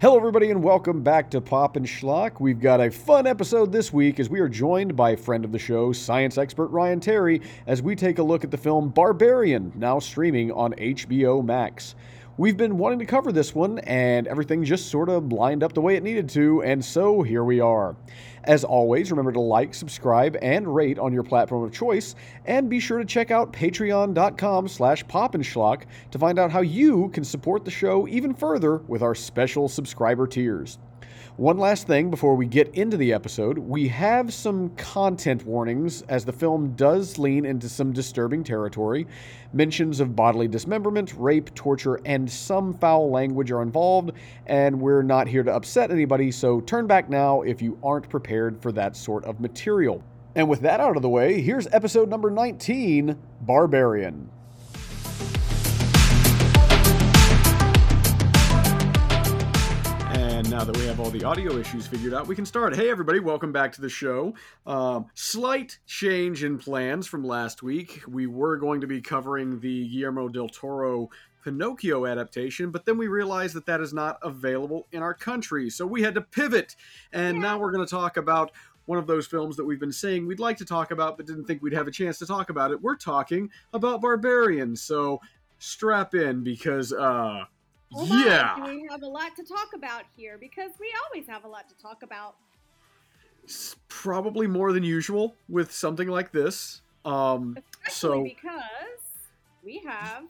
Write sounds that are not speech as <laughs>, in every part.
Hello, everybody, and welcome back to Pop and Schlock. We've got a fun episode this week as we are joined by friend of the show, science expert Ryan Terry, as we take a look at the film Barbarian, now streaming on HBO Max. We've been wanting to cover this one, and everything just sort of lined up the way it needed to, and so here we are. As always, remember to like, subscribe, and rate on your platform of choice, and be sure to check out patreon.com slash popandschlock to find out how you can support the show even further with our special subscriber tiers. One last thing before we get into the episode, we have some content warnings as the film does lean into some disturbing territory. Mentions of bodily dismemberment, rape, torture, and some foul language are involved, and we're not here to upset anybody, so turn back now if you aren't prepared for that sort of material. And with that out of the way, here's episode number 19 Barbarian. Now that we have all the audio issues figured out, we can start. Hey, everybody, welcome back to the show. Um, slight change in plans from last week. We were going to be covering the Guillermo del Toro Pinocchio adaptation, but then we realized that that is not available in our country. So we had to pivot. And now we're going to talk about one of those films that we've been saying we'd like to talk about, but didn't think we'd have a chance to talk about it. We're talking about Barbarian. So strap in because, uh, My, yeah. do we have a lot to talk about here? Because we always have a lot to talk about. s- probably more than usual with something like this. Um, Especially so because we have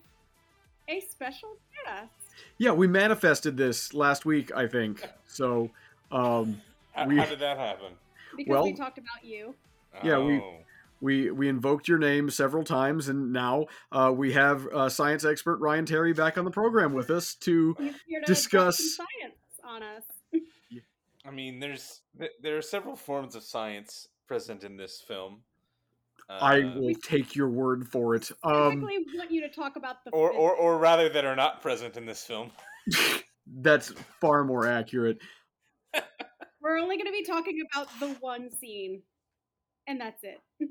a special guest. yeah, we manifested this last week, I think. So um, How, We- how did that happen? Because Well- we talked about you. Yeah, Oh. we we we invoked your name several times, and now uh, we have uh, science expert Ryan Terry back on the program with us to. To Discuss- discuss science on us. I mean, there's there are several forms of science present in this film. I Uh, will take your word for it. Um, Basically, want you to talk about the or, or or rather, that are not present in this film. <laughs> that's far more accurate. We're only going to be talking about the one scene, and that's it. <laughs>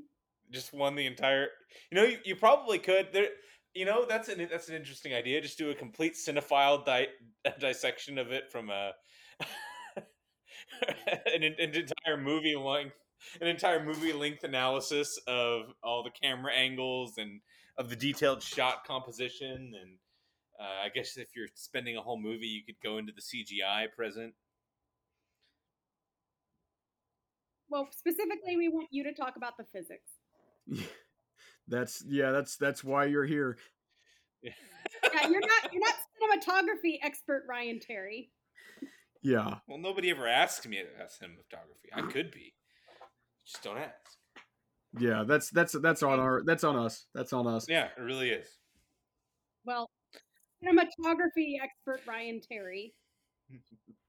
Just won the entire. You know, you, you probably could. There, you know, that's an that's an interesting idea. Just do a complete cinephile di- <laughs> dissection of it from a <laughs> an, an entire movie length, an entire movie length analysis of all the camera angles and of the detailed shot composition. And uh, I guess if you're spending a whole movie, you could go into the CGI present. Well, specifically, we want you to talk about the physics. That's yeah. That's that's why you're here. Yeah, you're not you're not <laughs> cinematography expert Ryan Terry. Yeah. Well, nobody ever asked me to ask cinematography. I could be, just don't ask. Yeah, that's that's that's on our that's on us. That's on us. Yeah, it really is. Well, cinematography expert Ryan Terry. <laughs>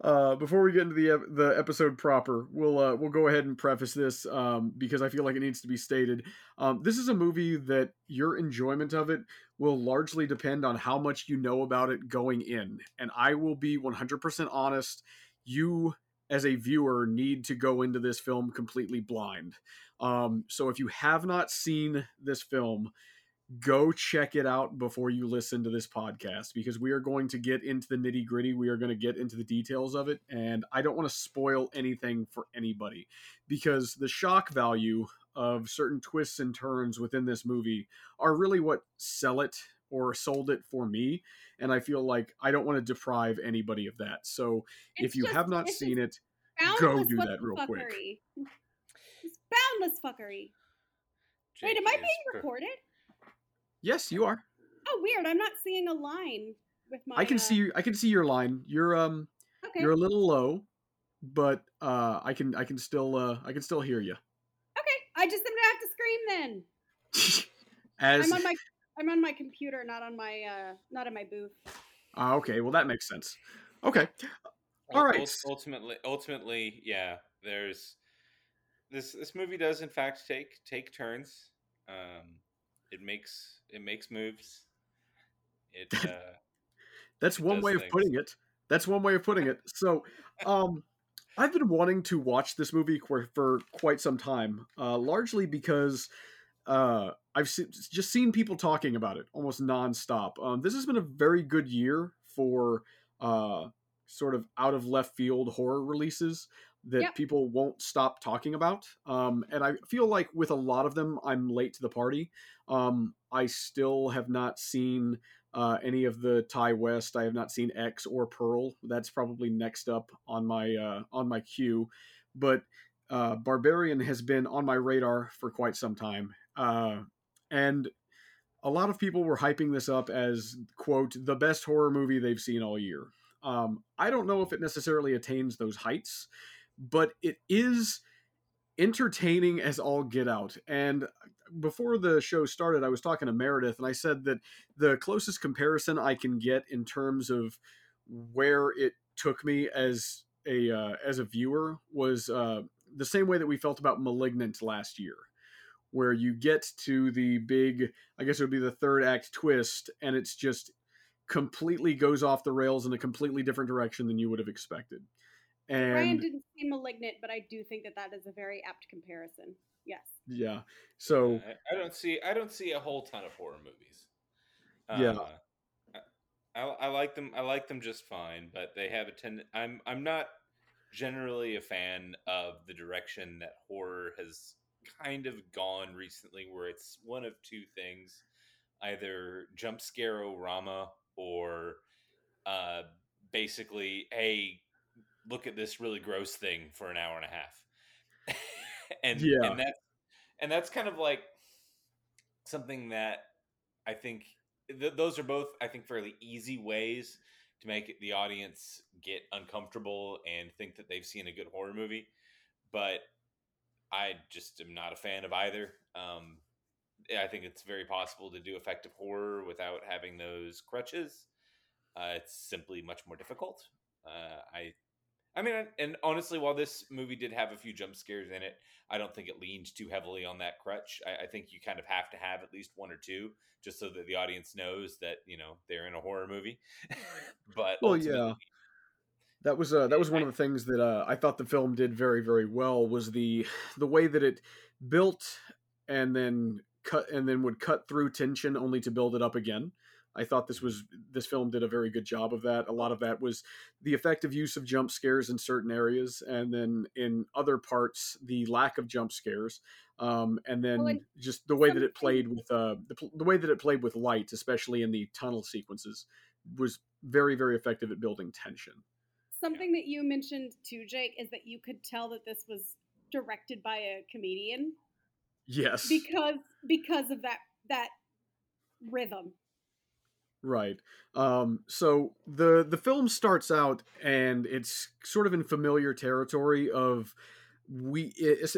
Uh, before we get into the the episode proper, we'll uh, we'll go ahead and preface this um, because I feel like it needs to be stated. Um, this is a movie that your enjoyment of it will largely depend on how much you know about it going in, and I will be 100% honest. You, as a viewer, need to go into this film completely blind. Um, so if you have not seen this film, go check it out before you listen to this podcast because we are going to get into the nitty gritty. We are going to get into the details of it. And I don't want to spoil anything for anybody because the shock value of certain twists and turns within this movie are really what sell it or sold it for me. And I feel like I don't want to deprive anybody of that. So if you just- have not seen it, go do that the real quick. fuckery. It's boundless fuckery. Wait, am I Jake is being per- recorded? Yes, you are. Oh, weird. I'm not seeing a line with my. I can uh, see I can see your line. You're um Okay. You're a little low, but uh, I can I can still uh, I can still hear you. Okay. I just am gonna have to scream then. <laughs> As I'm on my I'm on my computer, not on my uh not in my booth. Ah, okay, well that makes sense. Okay, All Ul- right. Ultimately, ultimately, yeah. There's this. This movie does in fact take take turns. Um, it makes it makes moves. It. <laughs> Uh, that's It one way of putting it. That's one way of putting it. So, <laughs> um, I've been wanting to watch this movie for, for quite some time, uh, largely because uh, I've se- just seen people talking about it almost nonstop. Um, this has been a very good year for uh, sort of out of left field horror releases that Yep. people won't stop talking about. Um, and I feel like with a lot of them, I'm late to the party. Um, I still have not seen uh, any of the Ti West. I have not seen X or Pearl. That's probably next up on my uh, on my queue. But uh, Barbarian has been on my radar for quite some time, uh, and a lot of people were hyping this up as quote the best horror movie they've seen all year. Um, I don't know if it necessarily attains those heights, but it is entertaining as all get out. And before the show started, I was talking to Meredith, and I said that the closest comparison I can get in terms of where it took me as a uh, as a viewer was uh, the same way that we felt about *Malignant* last year, where you get to the big, I guess it would be the third act twist, and it's just completely goes off the rails in a completely different direction than you would have expected. And Ryan didn't see Malignant, but I do think that that is a very apt comparison. Yes. yeah, so I, I don't see I don't see a whole ton of horror movies. Yeah. Uh, I, I, I like them. I like them just fine, but they have a tend. I'm I'm not generally a fan of the direction that horror has kind of gone recently, where it's one of two things: either jump scare rama or uh, basically, hey, look at this really gross thing for an hour and a half. <laughs> and Yeah. and that's and that's kind of like something that I think th- those are both I think fairly easy ways to make the audience get uncomfortable and think that they've seen a good horror movie, but I just am not a fan of either. Um, I think it's very possible to do effective horror without having those crutches. Uh, it's simply much more difficult. Uh, I, I mean, and honestly, while this movie did have a few jump scares in it, I don't think it leaned too heavily on that crutch. I, I think you kind of have to have at least one or two, just so that the audience knows that you know they're in a horror movie. <laughs> but Well, yeah. that was uh, that was one of the things that uh, I thought the film did very very well was the the way that it built and then cut and then would cut through tension only to build it up again. I thought this was this film did a very good job of that. A lot of that was the effective use of jump scares in certain areas, and then in other parts the lack of jump scares, um, and then Well, and just the way that it played with uh, the, the way that it played with light, especially in the tunnel sequences, was very very effective at building tension. Something that you mentioned too, Jake, is that you could tell that this was directed by a comedian Yes, because because of that that rhythm. Right. Um, so the the film starts out and it's sort of in familiar territory of we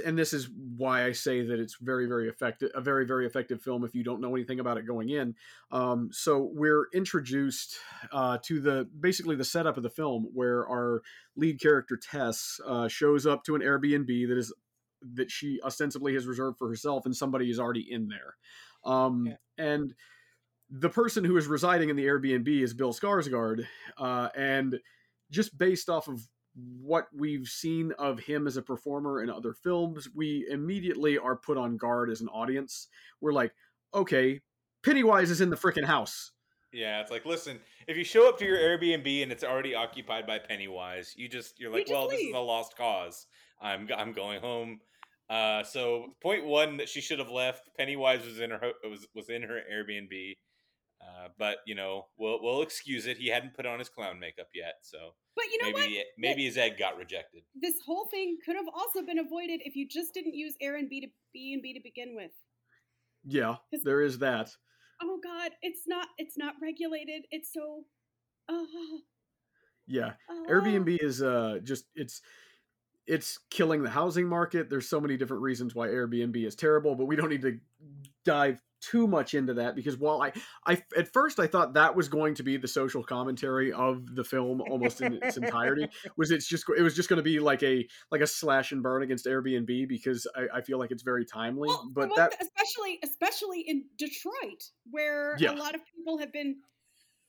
and this is why I say that it's very very effective a very very effective film if you don't know anything about it going in. Um, so we're introduced uh, to the basically the setup of the film where our lead character Tess uh, shows up to an Airbnb that is that she ostensibly has reserved for herself and somebody is already in there. Um, Yeah. and the person who is residing in the Airbnb is Bill Skarsgård, uh, and just based off of what we've seen of him as a performer in other films, we immediately are put on guard as an audience. We're like, okay, Pennywise is in the freaking house. Yeah, it's like, listen, if you show up to your Airbnb and it's already occupied by Pennywise, you just you're You like, just well, this is a lost cause. I'm I'm going home. Uh, so point one that she should have left. Pennywise was in her was was in her Airbnb, uh, but you know we'll we'll excuse it. He hadn't put on his clown makeup yet, so But you know what? maybe maybe his egg got rejected. This whole thing could have also been avoided if you just didn't use Airbnb to B and B to begin with. Yeah, there is that. Oh God, it's not it's not regulated. It's so. Uh, Yeah, uh, Airbnb is uh just it's it's killing the housing market. There's so many different reasons why Airbnb is terrible, but we don't need to dive too much into that because while I I at first I thought that was going to be the social commentary of the film almost in its entirety <laughs> was it's just it was just going to be like a like a slash and burn against Airbnb because I, I feel like it's very timely, Well, but that especially especially in Detroit, where Yeah. a lot of people have been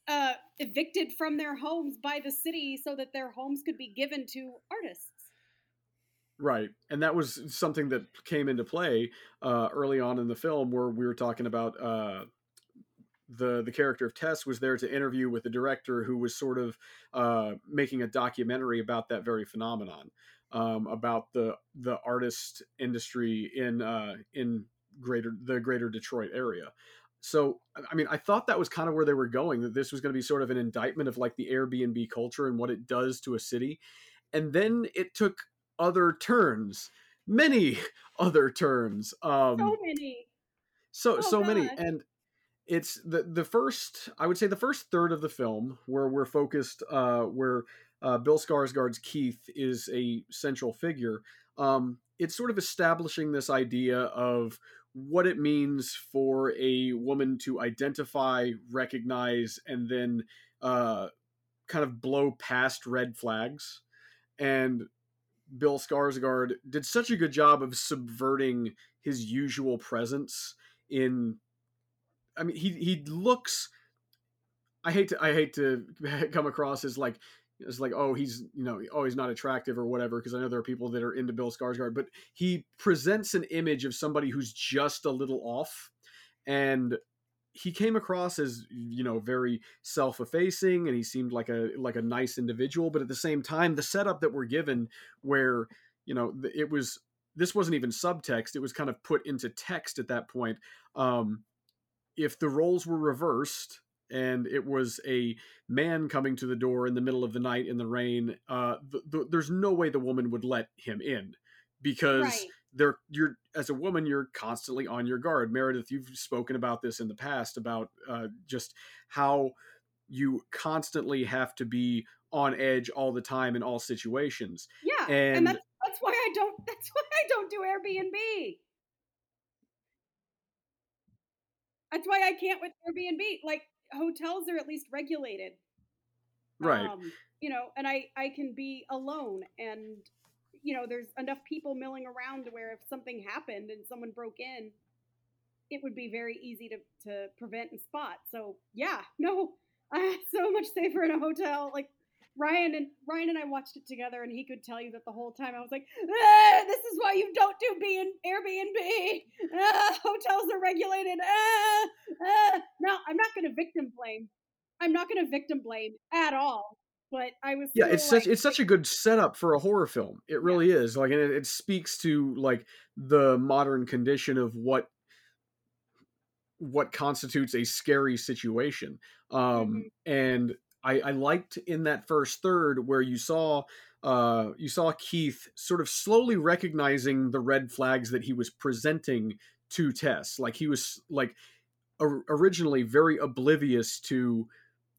uh, evicted from their homes by the city so that their homes could be given to artists. Right, and that was something that came into play uh, early on in the film, where we were talking about uh, the the character of Tess was there to interview with the director who was sort of uh, making a documentary about that very phenomenon, um, about the the artist industry in uh, in greater the greater Detroit area. So I mean, I thought that was kind of where they were going. That this was going to be sort of an indictment of like the Airbnb culture and what it does to a city, and then it took other turns, many <laughs> other turns. Um, so many. So Oh, so many, and it's the the first I would say the first third of the film where we're focused, uh, where uh, Bill Skarsgård's Keith is a central figure. Um, it's sort of establishing this idea of what it means for a woman to identify, recognize, and then uh, kind of blow past red flags. And Bill Skarsgård did such a good job of subverting his usual presence in I mean he he looks I hate to I hate to <laughs> come across as like as like oh he's you know oh he's not attractive or whatever because I know there are people that are into Bill Skarsgård but he presents an image of somebody who's just a little off and he came across as you know very self-effacing and he seemed like a like a nice individual but at the same time the setup that we're given where you know it was this wasn't even subtext it was kind of put into text at that point um if the roles were reversed and it was a man coming to the door in the middle of the night in the rain uh th- th- there's no way the woman would let him in because Right. there you're as a woman you're constantly on your guard meredith you've spoken about this in the past about uh, just how you constantly have to be on edge all the time in all situations Yeah. and, And, that's that's why I don't <laughs> that's why I don't do Airbnb. That's why I can't with Airbnb. Like hotels are at least regulated. right Um, you know, and I I can be alone and you know, there's enough people milling around to where if something happened and someone broke in, it would be very easy to to prevent and spot. So, yeah, <laughs> no. So much safer in a hotel. Like Ryan and Ryan and I watched it together, and he could tell you that the whole time I was like, ah, "This is why you don't do B and Airbnb. Ah, hotels are regulated." Ah, ah. Now, I'm not going to victim blame. I'm not going to victim blame at all. But I was yeah it's such it's such a good setup for a horror film it really is like and it, it speaks to like the modern condition of what what constitutes a scary situation um and I, I liked in that first third where you saw uh, you saw Keith sort of slowly recognizing the red flags that he was presenting to Tess. Like he was like or- originally very oblivious to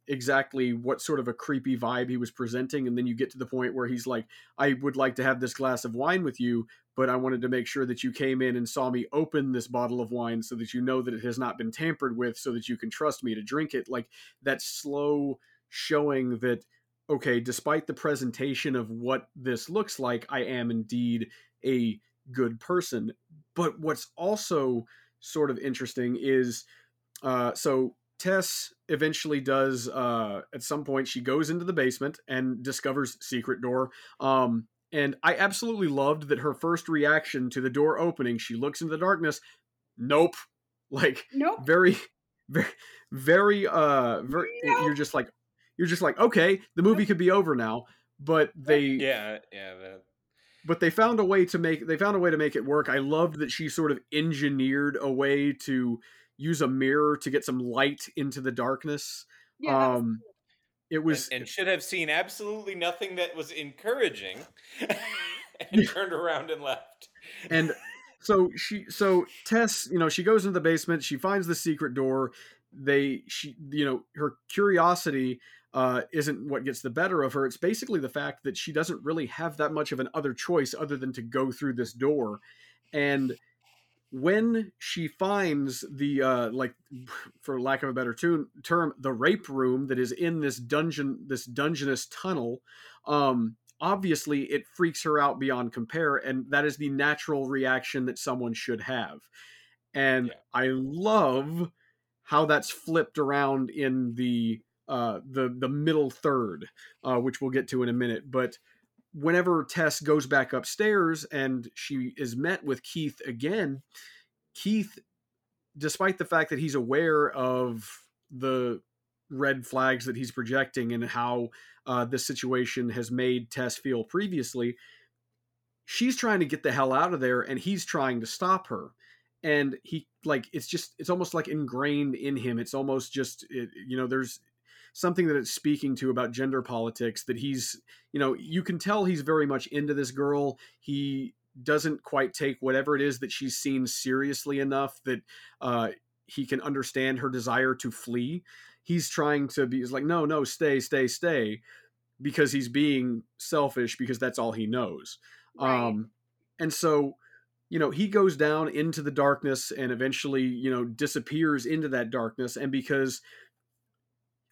exactly what sort of a creepy vibe he was presenting and then you get to the point where he's like I would like to have this glass of wine with you but I wanted to make sure that you came in and saw me open this bottle of wine so that you know that it has not been tampered with so that you can trust me to drink it. Like that slow showing that okay despite the presentation of what this looks like I am indeed a good person. But what's also sort of interesting is uh, so Tess eventually does uh, at some point she goes into the basement and discovers secret door um, and I absolutely loved that her first reaction to the door opening she looks into the darkness nope <laughs> like nope. very very very uh very Nope. you're just like you're just like okay the movie could be over now but they Yeah, yeah. That, but they found a way to make they found a way to make it work. I loved that she sort of engineered a way to use a mirror to get some light into the darkness. Yeah, um it was and, and should have seen absolutely nothing that was encouraging, <laughs> and <laughs> turned around and left. and so she so Tess, you know, she goes into the basement, she finds the secret door. They she you know, her curiosity uh, isn't what gets the better of her. It's basically the fact that she doesn't really have that much of an other choice other than to go through this door. And when she finds the uh, like, for lack of a better tune, term, the rape room that is in this dungeon, this dungeonous tunnel, um, obviously it freaks her out beyond compare, and that is the natural reaction that someone should have. And Yeah. I love how that's flipped around in the uh, the the middle third, uh, which we'll get to in a minute. But whenever Tess goes back upstairs and she is met with Keith again, Keith, despite the fact that he's aware of the red flags that he's projecting and how uh, this situation has made Tess feel previously, she's trying to get the hell out of there and he's trying to stop her. And he, like, it's just, it's almost like ingrained in him. It's almost just, it, you know, there's something that it's speaking to about gender politics that he's, you know, you can tell he's very much into this girl. He doesn't quite take whatever it is that she's seen seriously enough that uh, he can understand her desire to flee. He's trying to be, he's like, no, no, stay, stay, stay, because he's being selfish because that's all he knows. Right. Um, and so, you know, he goes down into the darkness and eventually, you know, disappears into that darkness. And because,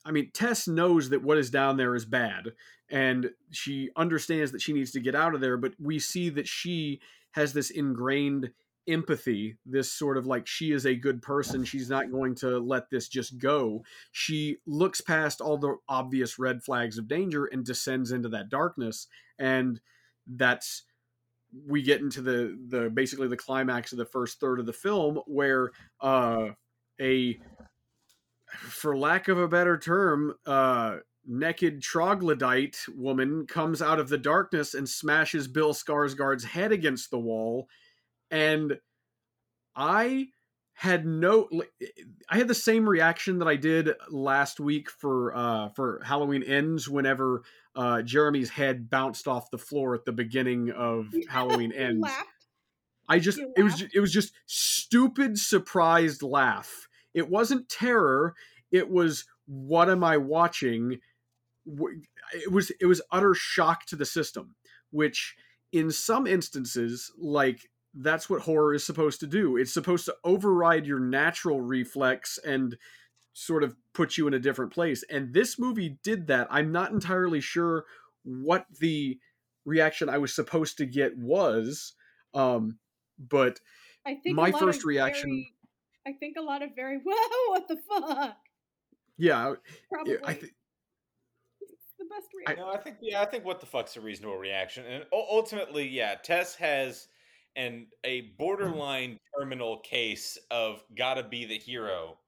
I mean, Tess knows that what is down there is bad and she understands that she needs to get out of there, but we see that she has this ingrained empathy, this sort of like she is a good person. She's not going to let this just go. She looks past all the obvious red flags of danger and descends into that darkness. And that's we get into the the basically the climax of the first third of the film where uh a for lack of a better term uh naked troglodyte woman comes out of the darkness and smashes Bill Skarsgård's head against the wall and I had no I had the same reaction that I did last week for uh for Halloween ends whenever uh Jeremy's head bounced off the floor at the beginning of <laughs> Halloween ends. laughed. I just it was it was just stupid surprised laugh. It wasn't terror. It was what am I watching? It was it was utter shock to the system, which in some instances like that's what horror is supposed to do. It's supposed to override your natural reflex and sort of put you in a different place. And this movie did that. I'm not entirely sure what the reaction I was supposed to get was. Um, but I think My first reaction- very- I think a lot of very <laughs> whoa, what the fuck? yeah, Probably I th- the best reaction. No, I think yeah, I think what the fuck's a reasonable reaction, and ultimately, yeah, Tess has and a borderline terminal case of gotta be the hero,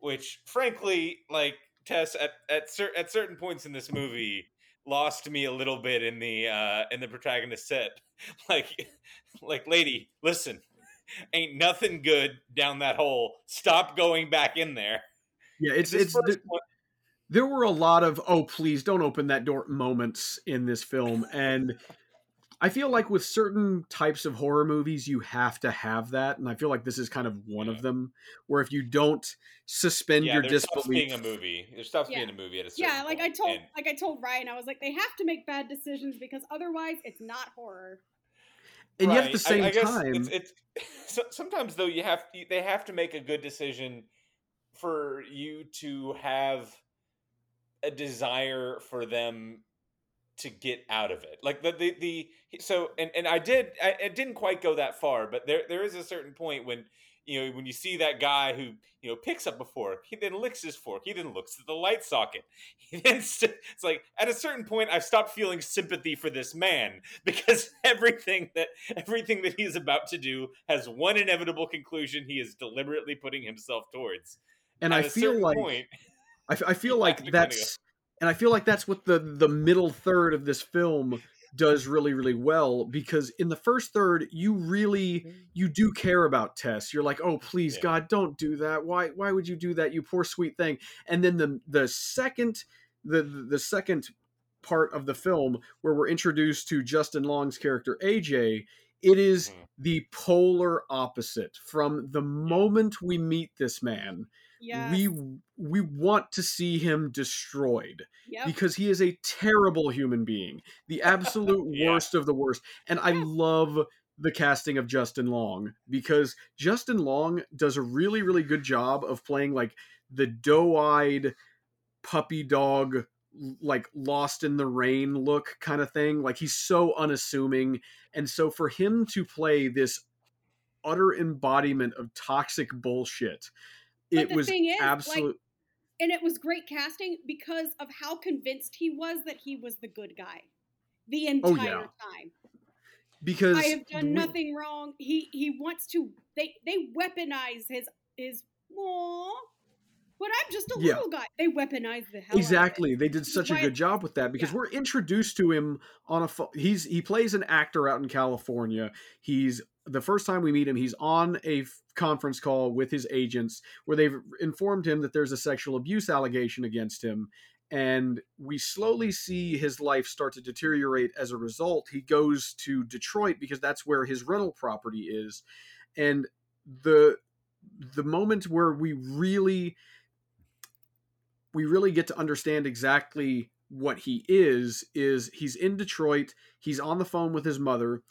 which frankly, like Tess at at cer- at certain points in this movie lost me a little bit in the uh in the protagonist set, <laughs> like like lady, listen, ain't nothing good down that hole. Stop going back in there. yeah, it's it's first one- there were a lot of oh please don't open that door moments in this film and i feel like with certain types of horror movies you have to have that and i feel like this is kind of one Yeah. of them where if you don't suspend yeah, your disbelief being a movie. There stops Yeah. being a movie at a certain yeah, like I told and- like I told Ryan, I was like, they have to make bad decisions because otherwise it's not horror. And yet at Right. the same I, I guess time it's, it's <laughs> so, sometimes though you have to, they have to make a good decision for you to have a desire for them to get out of it like the the, the so and and i did I, I didn't quite go that far but there there is a certain point when you know when you see that guy who you know picks up a fork he then licks his fork he then looks at the light socket. <laughs> He then st- it's like at a certain point i've stopped feeling sympathy for this man <laughs> because everything that everything that he's about to do has one inevitable conclusion he is deliberately putting himself towards. And At i feel like point, I, f- I <laughs> feel like have to kinda go- that's and i feel like that's what the the middle third of this film does really really well because in the first third you really you do care about Tess. You're like, oh please Yeah. God, don't do that. Why why would you do that? You poor sweet thing. And then the the second the the second part of the film where we're introduced to Justin Long's character AJ, it is Mhm. the polar opposite. From the moment we meet this man, Yeah. we we want to see him destroyed yep. because he is a terrible human being, the absolute <laughs> Yeah. worst of the worst. And I love the casting of Justin Long because Justin Long does a really, really good job of playing like the doe-eyed puppy dog like lost in the rain look kind of thing like he's so unassuming and so for him to play this utter embodiment of toxic bullshit But it was is, like, absolute and it was great casting because of how convinced he was that he was the good guy the entire Oh, yeah. time. because I have done we- nothing wrong. He he wants to. They they weaponize his his. Aw, But I'm just a Yeah. little guy. They weaponized the hell exactly they did such a good job with that because yeah. we're introduced to him on a he's he plays an actor out in california he's the first time we meet him he's on a f- conference call with his agents where they've informed him that there's a sexual abuse allegation against him. And we slowly see his life start to deteriorate as a result. He goes to detroit because that's where his rental property is. And the the moment where we really we really get to understand exactly what he is is he's in Detroit, he's on the phone with his mother.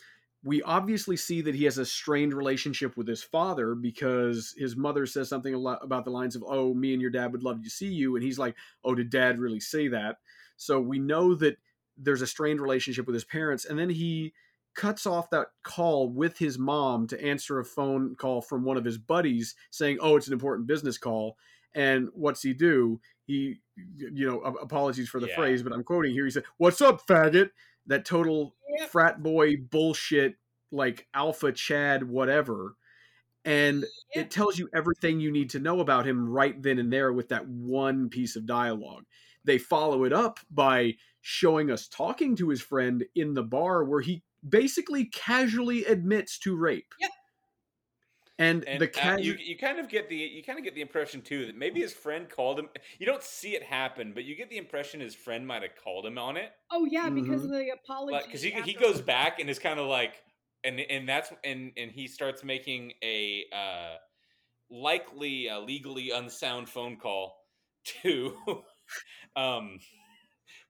We obviously see that he has a strained relationship with his father because his mother says something a lot about the lines of, "Oh, me and your dad would love to see you," and he's like, "Oh, did dad really say that?" So we know that there's a strained relationship with his parents, and then he cuts off that call with his mom to answer a phone call from one of his buddies saying, "Oh, it's an important business call." And what's he do? He, you know, apologies for the Yeah. phrase, but I'm quoting here. He said, "What's up, faggot?" That total Yep. frat boy bullshit, like alpha Chad, whatever. And Yep. it tells you everything you need to know about him right then and there with that one piece of dialogue. They follow it up by showing us talking to his friend in the bar where he basically casually admits to rape. Yep. And, And the uh, you you kind of get the you kind of get the impression too that maybe his friend called him. You don't see it happen, but you get the impression his friend might have called him on it. Oh yeah, because Mhm. of the apology. because he he goes back and is kind of like and and that's and and he starts making a uh likely uh, legally unsound phone call <laughs> to um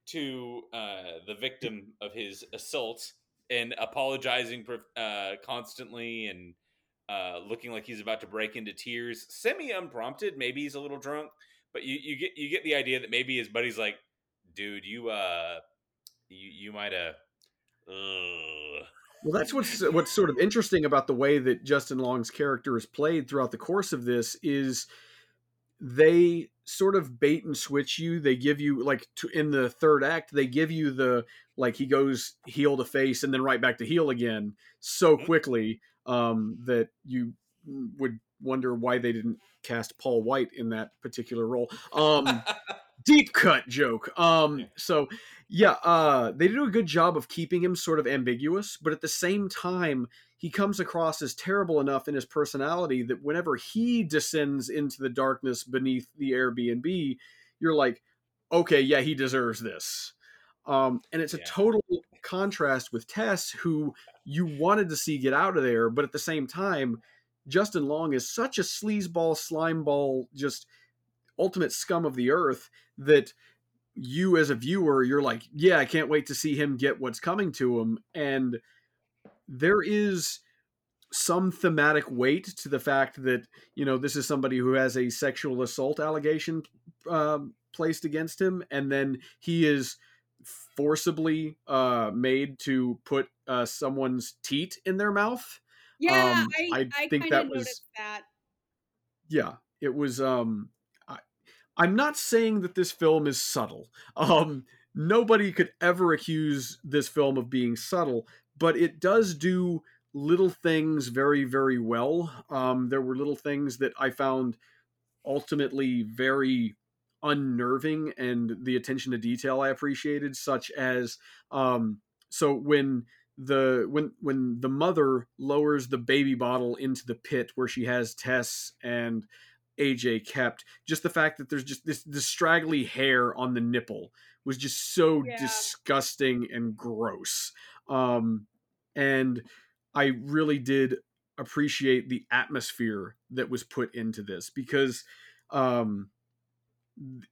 to uh the victim of his assault and apologizing prof- uh constantly and uh looking like he's about to break into tears semi unprompted maybe he's a little drunk but you you get you get the idea that maybe his buddy's like dude you uh you you might have uh Well, that's what's what's sort of interesting about the way that Justin Long's character is played throughout the course of this is they sort of bait and switch you. They give you like to, in the third act, they give you the like he goes heel to face and then right back to heel again so Mhm. quickly um, that you would wonder why they didn't cast Paul Wight in that particular role. Um, <laughs> deep cut joke. Um, so yeah, uh, they do a good job of keeping him sort of ambiguous, but at the same time, he comes across as terrible enough in his personality that whenever he descends into the darkness beneath the Airbnb, you're like, okay, yeah, he deserves this. Um, and it's a Yeah. total contrast with Tess, who you wanted to see get out of there, but at the same time, Justin Long is such a sleazeball, slimeball, just ultimate scum of the earth that you as a viewer you're like yeah i can't wait to see him get what's coming to him. And there is some thematic weight to the fact that you know this is somebody who has a sexual assault allegation um, placed against him and then he is forcibly uh, made to put uh, someone's teat in their mouth Yeah, um, I, I I, think that was- that. yeah it was um I, i'm not saying that this film is subtle <laughs> um nobody could ever accuse this film of being subtle but it does do little things very very well um there were little things that i found ultimately very unnerving and the attention to detail i appreciated such as um so when the when when the mother lowers the baby bottle into the pit where she has Tess and AJ kept, just the fact that there's just this, this straggly hair on the nipple was just so Yeah. disgusting and gross. Um, and I really did appreciate the atmosphere that was put into this because um,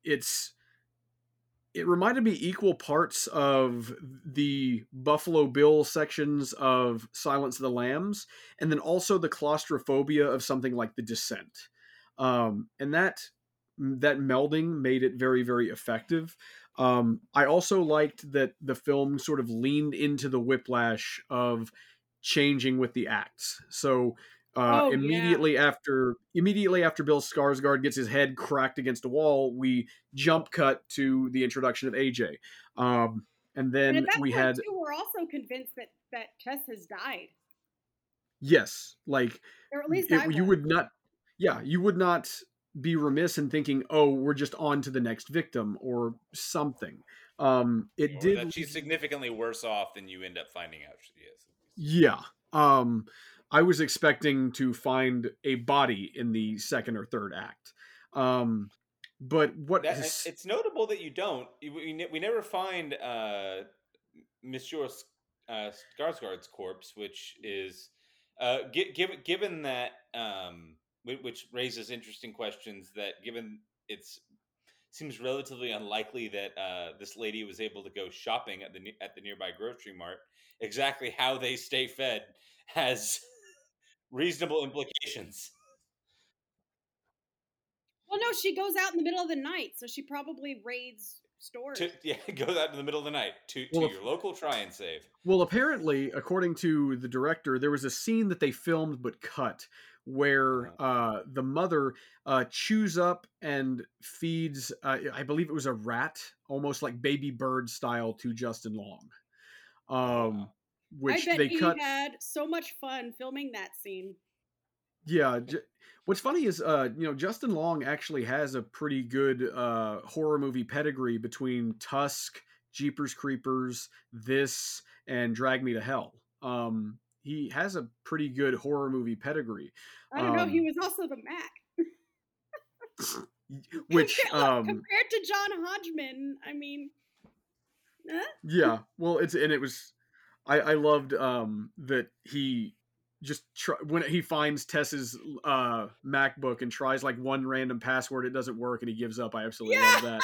it's it reminded me equal parts of the Buffalo Bill sections of Silence of the Lambs, and then also the claustrophobia of something like The Descent. Um, and that that melding made it very very effective. Um, I also liked that the film sort of leaned into the whiplash of changing with the acts. So uh, Oh, yeah. immediately after immediately after Bill Skarsgård gets his head cracked against a wall, we jump cut to the introduction of AJ, um, and And then at that we point, had too, we're also convinced that that Tess has died, yes, like or at least it- you would not, yeah, you would not be remiss in thinking, oh, we're just on to the next victim or something. Um, it Or did. that she's significantly worse off than you end up finding out she is. Yeah. Um, I was expecting to find a body in the second or third act. Um, but what That, is- it's notable that you don't. We, we never find uh, Monsieur uh, Skarsgård's corpse, which is uh, given given that um, which raises interesting questions. That given it's seems relatively unlikely that uh, this lady was able to go shopping at the at the nearby grocery mart. Exactly how they stay fed has reasonable implications. Well, no, she goes out in the middle of the night, so she probably raids stores. To, <laughs> yeah, goes out in the middle of the night to, to Well, your local try and save. Well, apparently, according to the director, there was a scene that they filmed but cut where uh, the mother uh, chews up and feeds, uh, I believe it was a rat, almost like baby bird style, to Justin Long. Um, Wow. Which I bet they he cut. had so much fun filming that scene. Yeah. J- what's funny is, uh, you know, Justin Long actually has a pretty good uh, horror movie pedigree between Tusk, Jeepers Creepers, this, and Drag Me to Hell. Um, he has a pretty good horror movie pedigree, I don't know. He Um, was also the Mac. <laughs> <laughs> which, Compar- um, compared to John Hodgman, I mean, huh? yeah, well, it's and it was, I, I loved um, that he just try, when he finds Tess's uh, MacBook and tries like one random password, it doesn't work, and he gives up. I absolutely Yeah. love <laughs> that.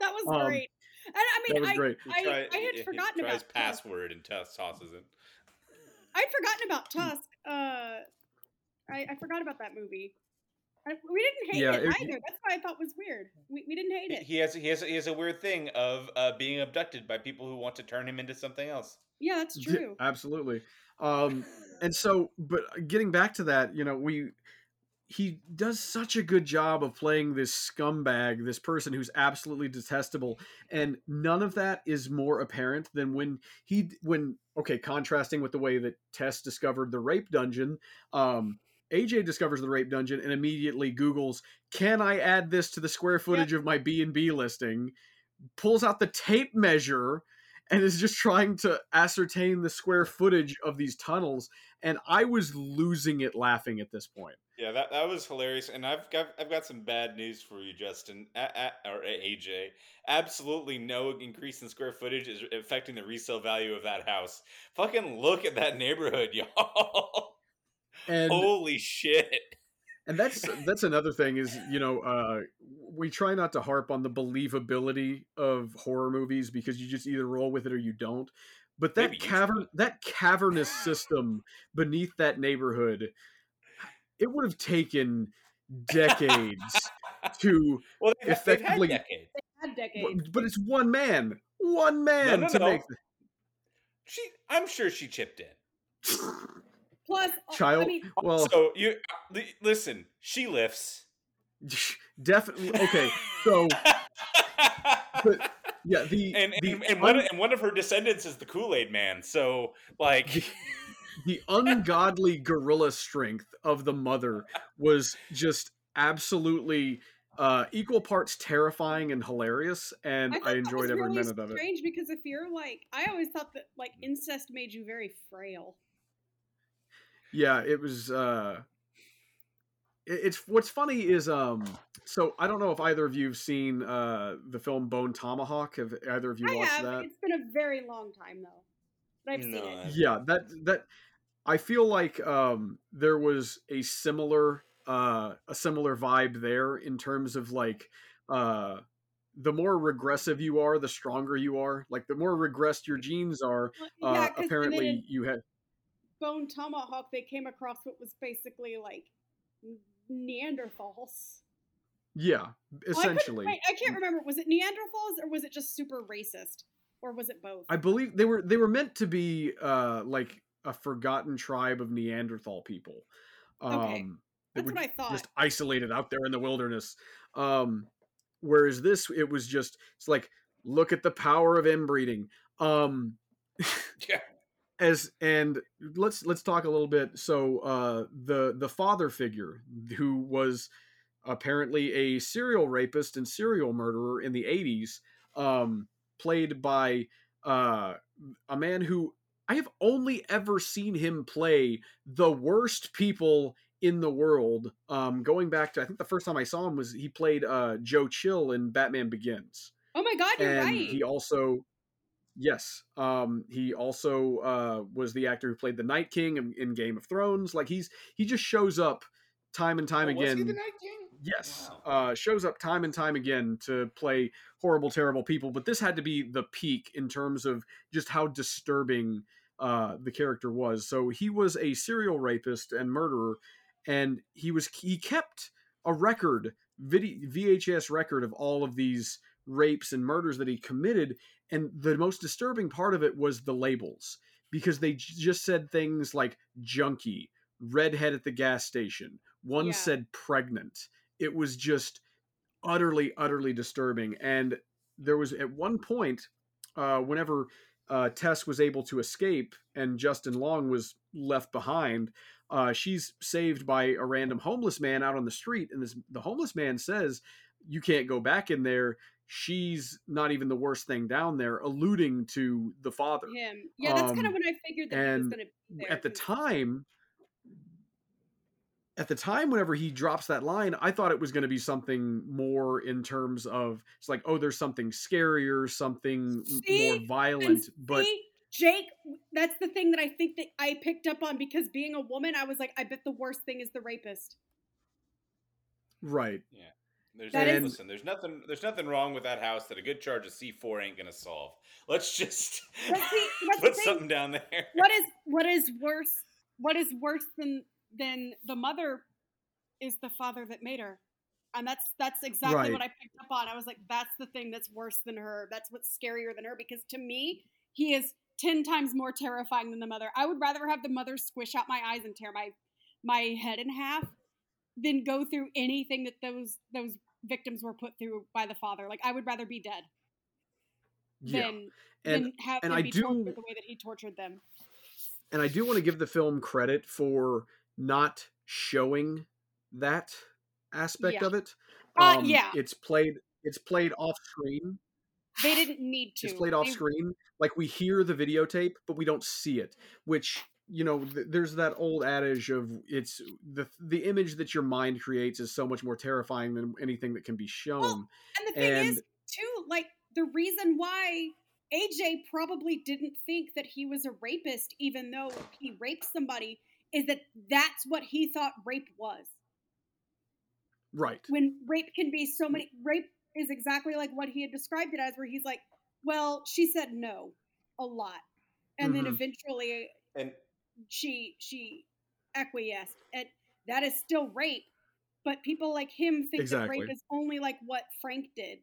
that was Um, great. And I mean, that was I, great. I, try- I had he- he forgotten tries about Tusk. password and Tusk tosses it. I'd forgotten about Tusk. Uh, I, I forgot about that movie. We didn't hate Yeah, it, it- either. That's why I thought was weird. We, we didn't hate it. he has he has he has a weird thing of uh, being abducted by people who want to turn him into something else. yeah, that's Yeah, true. absolutely. Um, <laughs> and so, but getting back to that, you know, we he does such a good job of playing this scumbag, this person who's absolutely detestable, and none of that is more apparent than when he when okay, contrasting with the way that Tess discovered the rape dungeon. Um, AJ discovers the rape dungeon and immediately Google's, "Can I add this to the square footage of my B and B listing?" Pulls out the tape measure and is just trying to ascertain the square footage of these tunnels. And I was losing it laughing at this point. Yeah, that, that was hilarious. And I've got I've got some bad news for you, Justin a, a, or AJ. Absolutely no increase in square footage is affecting the resale value of that house. Fucking look at that neighborhood, <laughs> y'all. And Holy shit. and that's <laughs> that's another thing is you know uh, we try not to harp on the believability of horror movies because you just either roll with it or you don't. But that Maybe cavern that cavernous system beneath that neighborhood, it would have taken decades <laughs> to well, they've, effectively- they've had decades. Had decades. but it's one man one man no, to no. make She, I'm sure she chipped in. <laughs> Plus, uh, child I mean, well so you li- listen. She lifts. <laughs> definitely okay so <laughs> but yeah the and the, and, and one un- and one of her descendants is the Kool Aid Man. So like, the ungodly gorilla strength of the mother was just absolutely uh equal parts terrifying and hilarious and I, i, thought enjoyed was every really minute of it Strange because if you're like, I always thought that like incest made you very frail. Yeah it was uh it- it's what's funny is um so i don't know if either of you have seen uh the film bone tomahawk have either of you I watched have. that It's been a very long time though. But I've No, seen it. Yeah that that i feel like um there was a similar uh a similar vibe there in terms of like uh the more regressive you are the stronger you are like the more regressed your genes are uh yeah, 'cause then apparently in you had Bone Tomahawk, they came across what was basically like Neanderthals. yeah Well, I essentially wait, I can't remember. Was it Neanderthals or was it just super racist, or was it both? I believe they were they were meant to be uh like a forgotten tribe of Neanderthal people. Um Okay. That's were what I thought. just isolated out there in the wilderness. Um whereas this it was just it's like look at the power of inbreeding. Um Yeah. As and let's let's talk a little bit so uh the the father figure who was apparently a serial rapist and serial murderer in the 80s, um, played by uh, a man who I have only ever seen him play the worst people in the world. Um, going back to I think the first time I saw him was he played uh, Joe Chill in Batman Begins. Oh my god, you're and right. he also yes um he also uh was the actor who played the night king in, in game of thrones like he's he just shows up time and time Oh, was again he the Night King? yes Wow. uh shows up time and time again to play horrible terrible people but this had to be the peak in terms of just how disturbing uh the character was so he was a serial rapist and murderer and he was he kept a record video vhs record of all of these rapes and murders that he committed and the most disturbing part of it was the labels because they j- just said things like junkie redhead at the gas station one Yeah. said pregnant it was just utterly utterly disturbing and there was at one point uh whenever uh tess was able to escape and justin long was left behind uh she's saved by a random homeless man out on the street and this the homeless man says you can't go back in there she's not even the worst thing down there alluding to the father him. Yeah, that's kind Um, of when I figured that he was going to be there. at the time at the time whenever he drops that line i thought it was going to be something more in terms of it's like oh there's something scarier something See? more And violent but see, Jake, that's the thing that I think that I picked up on because being a woman, I was like, I bet the worst thing is the rapist. right There's That is- listen. There's nothing. There's nothing wrong with that house that a good charge of C4 ain't gonna solve. Let's just But see, <laughs> that's the put something down there. What is what is worse? What is worse than than the mother is the father that made her, and that's that's exactly Right. what I picked up on. I was like, that's the thing that's worse than her. That's what's scarier than her because to me, he is ten times more terrifying than the mother. I would rather have the mother squish out my eyes and tear my my head in half than go through anything that those those victims were put through by the father. Like I would rather be dead yeah than and than have and I be do- tortured the way that he tortured them. and i do want to give the film credit for not showing that aspect Yeah. of it Uh, Um, yeah. it's played it's played off screen They didn't need to. it's played off They- screen like we hear the videotape but we don't see it which you know th- there's that old adage of it's the the image that your mind creates is so much more terrifying than anything that can be shown And the thing is, too, like the reason why AJ probably didn't think that he was a rapist, even though he raped somebody, is that that's what he thought rape was. right When rape can be so many, rape is exactly like what he had described it as, where he's like, well, she said no a lot. And then Mhm. eventually And she she acquiesced. And that is still rape. But people like him think that rape is only like what Frank did.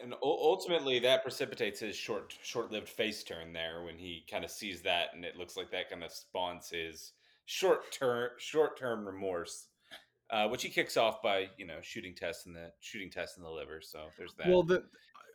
and u- ultimately that precipitates his short short-lived face turn there when he kind of sees that and it looks like that kind of spawns his short-term short-term remorse uh, which he kicks off by you know shooting Tess in the shooting Tess in the liver so there's that well the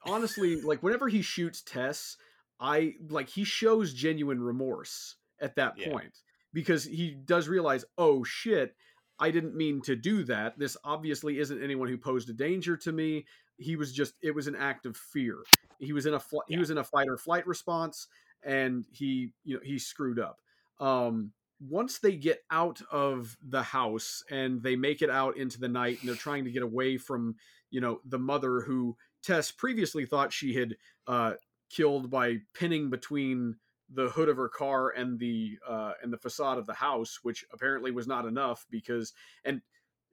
honestly like whenever he shoots tess i like he shows genuine remorse at that Yeah. point because he does realize oh shit i didn't mean to do that. This obviously isn't anyone who posed a danger to me. He was just it was an act of fear. He was in a fl- he was in a fight or flight response and he you know he screwed up. Um once they get out of the house and they make it out into the night and they're trying to get away from you know the mother who Tess previously thought she had uh, killed by pinning between the hood of her car and the uh, and the facade of the house, which apparently was not enough because and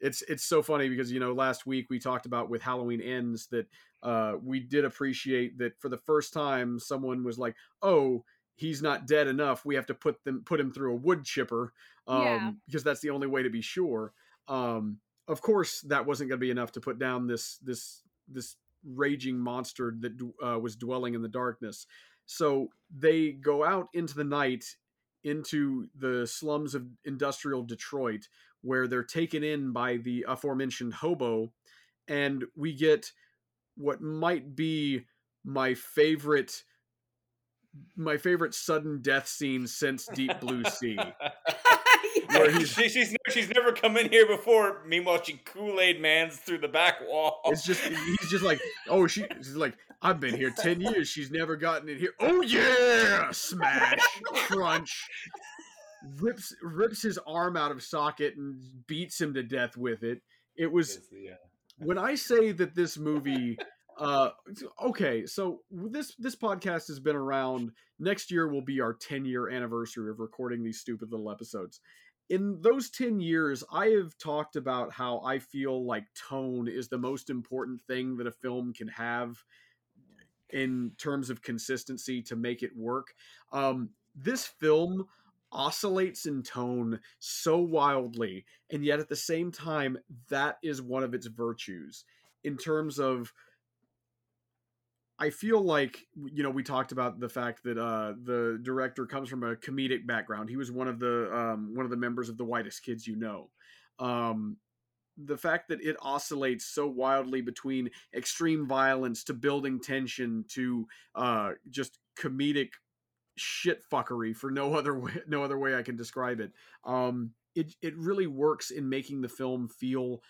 it's it's so funny because you know last week we talked about with Halloween ends that uh, we did appreciate that for the first time someone was like, oh. He's not dead enough. We have to put them put him through a wood chipper um, Yeah. because that's the only way to be sure. Um, of course, that wasn't going to be enough to put down this this this raging monster that uh, was dwelling in the darkness. So they go out into the night into the slums of industrial Detroit, where they're taken in by the aforementioned hobo, and we get what might be my favorite my favorite sudden death scene since Deep Blue Sea. <laughs> <laughs> Where she, she's she's never come in here before. Meanwhile, she Kool Aid Man's through the back wall. It's just he's just like, oh, she, she's like, I've been here ten years. She's never gotten in here. Oh yeah, smash, crunch. Rips rips his arm out of socket and beats him to death with it. It was uh, when I say that this movie uh okay so this this podcast has been around next year will be our 10 year anniversary of recording these stupid little episodes. In those 10 years i have talked about how i feel like tone is the most important thing that a film can have in terms of consistency to make it work. Um this film oscillates in tone so wildly and yet at the same time that is one of its virtues. In terms of I feel like you know we talked about the fact that uh, the director comes from a comedic background. He was one of the um, one of the members of the Whitest Kids You Know. Um, the fact that it oscillates so wildly between extreme violence to building tension to uh, just comedic shit fuckery for no other way <laughs> no other way I can describe it. Um, it it really works in making the film feel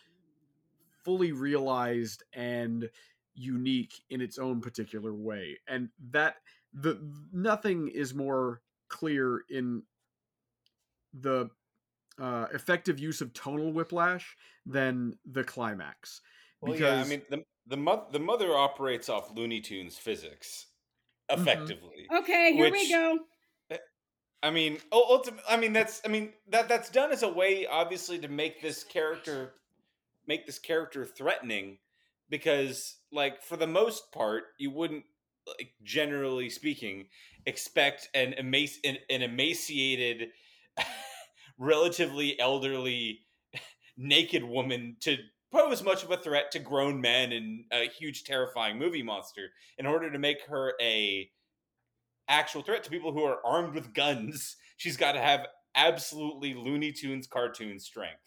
fully realized and unique in its own particular way and that the nothing is more clear in the uh, effective use of tonal whiplash than the climax well, because yeah, I mean the the, mo- the mother operates off Looney Tunes physics mm-hmm. effectively. Mm-hmm. Okay, here which, we go. Eh, I mean, ultimately, I mean that's I mean that that's done as a way, obviously, to make this character make this character threatening because like for the most part you wouldn't like generally speaking expect an, emaci- an, an emaciated <laughs> relatively elderly <laughs> naked woman to pose much of a threat to grown men and a huge terrifying movie monster in order to make her a actual threat to people who are armed with guns. <laughs> She's got to have absolutely looney tunes cartoon strength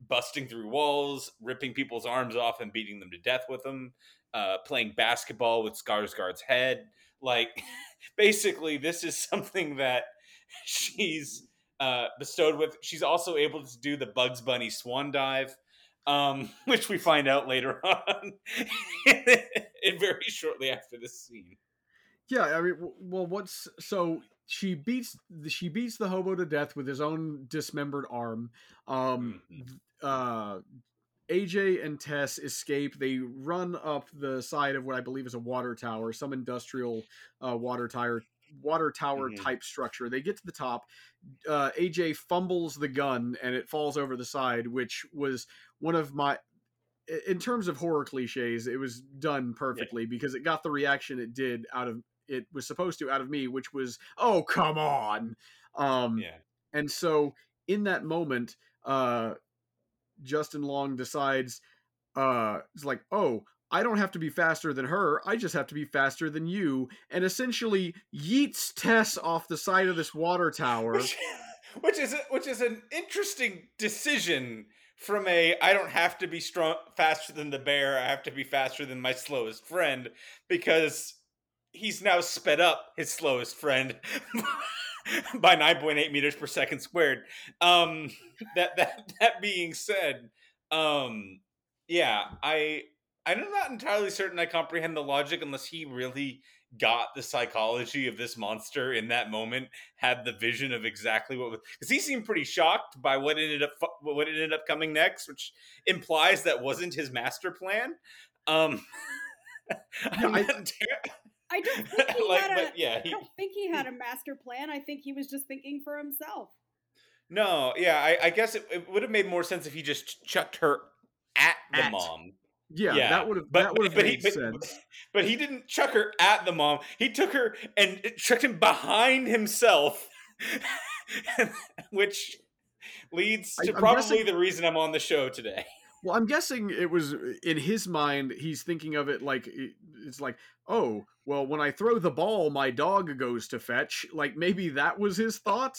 busting through walls, ripping people's arms off and beating them to death with them, uh, playing basketball with Skarsgård's head. Like, <laughs> basically, this is something that <laughs> she's uh, bestowed with. She's also able to do the Bugs Bunny swan dive, um, <laughs> which we find out later on, and very shortly after this scene. Yeah, I mean, well, what's so she beats she beats the hobo to death with his own dismembered arm. Um, mm-hmm uh, AJ and Tess escape. They run up the side of what I believe is a water tower, some industrial uh, water tower water tower mm-hmm. type structure. They get to the top. Uh, AJ fumbles the gun and it falls over the side, which was one of my in terms of horror cliches, it was done perfectly yeah. because it got the reaction it did out of it was supposed to out of me, which was, "Oh, come on." Um yeah. and so in that moment, uh Justin Long decides, uh, it's like, oh, I don't have to be faster than her. I just have to be faster than you, and essentially yeets Tess off the side of this water tower. Which, <laughs> which is a, which is an interesting decision from a I don't have to be strong faster than the bear. I have to be faster than my slowest friend because he's now sped up his slowest friend <laughs> <laughs> by 9.8 meters per second squared. Um, that that that being said, um, yeah, I I'm not entirely certain I comprehend the logic unless he really got the psychology of this monster in that moment, had the vision of exactly what was because he seemed pretty shocked by what ended up what ended up coming next, which implies that wasn't his master plan. Um, <laughs> I'm I, not I don't <laughs> think he like, had a. Yeah, he, I don't think he had a master plan. I think he was just thinking for himself. No, yeah, I, I guess it, it would have made more sense if he just chucked her at the at. mom. Yeah, yeah, that would have but, that would have made he, sense. But, <laughs> but he didn't chuck her at the mom. He took her and chucked him behind himself, <laughs> which leads to I, probably guessing, the reason I'm on the show today. Well, I'm guessing it was in his mind. He's thinking of it like it's like oh, well, when I throw the ball, my dog goes to fetch. Like maybe that was his thought.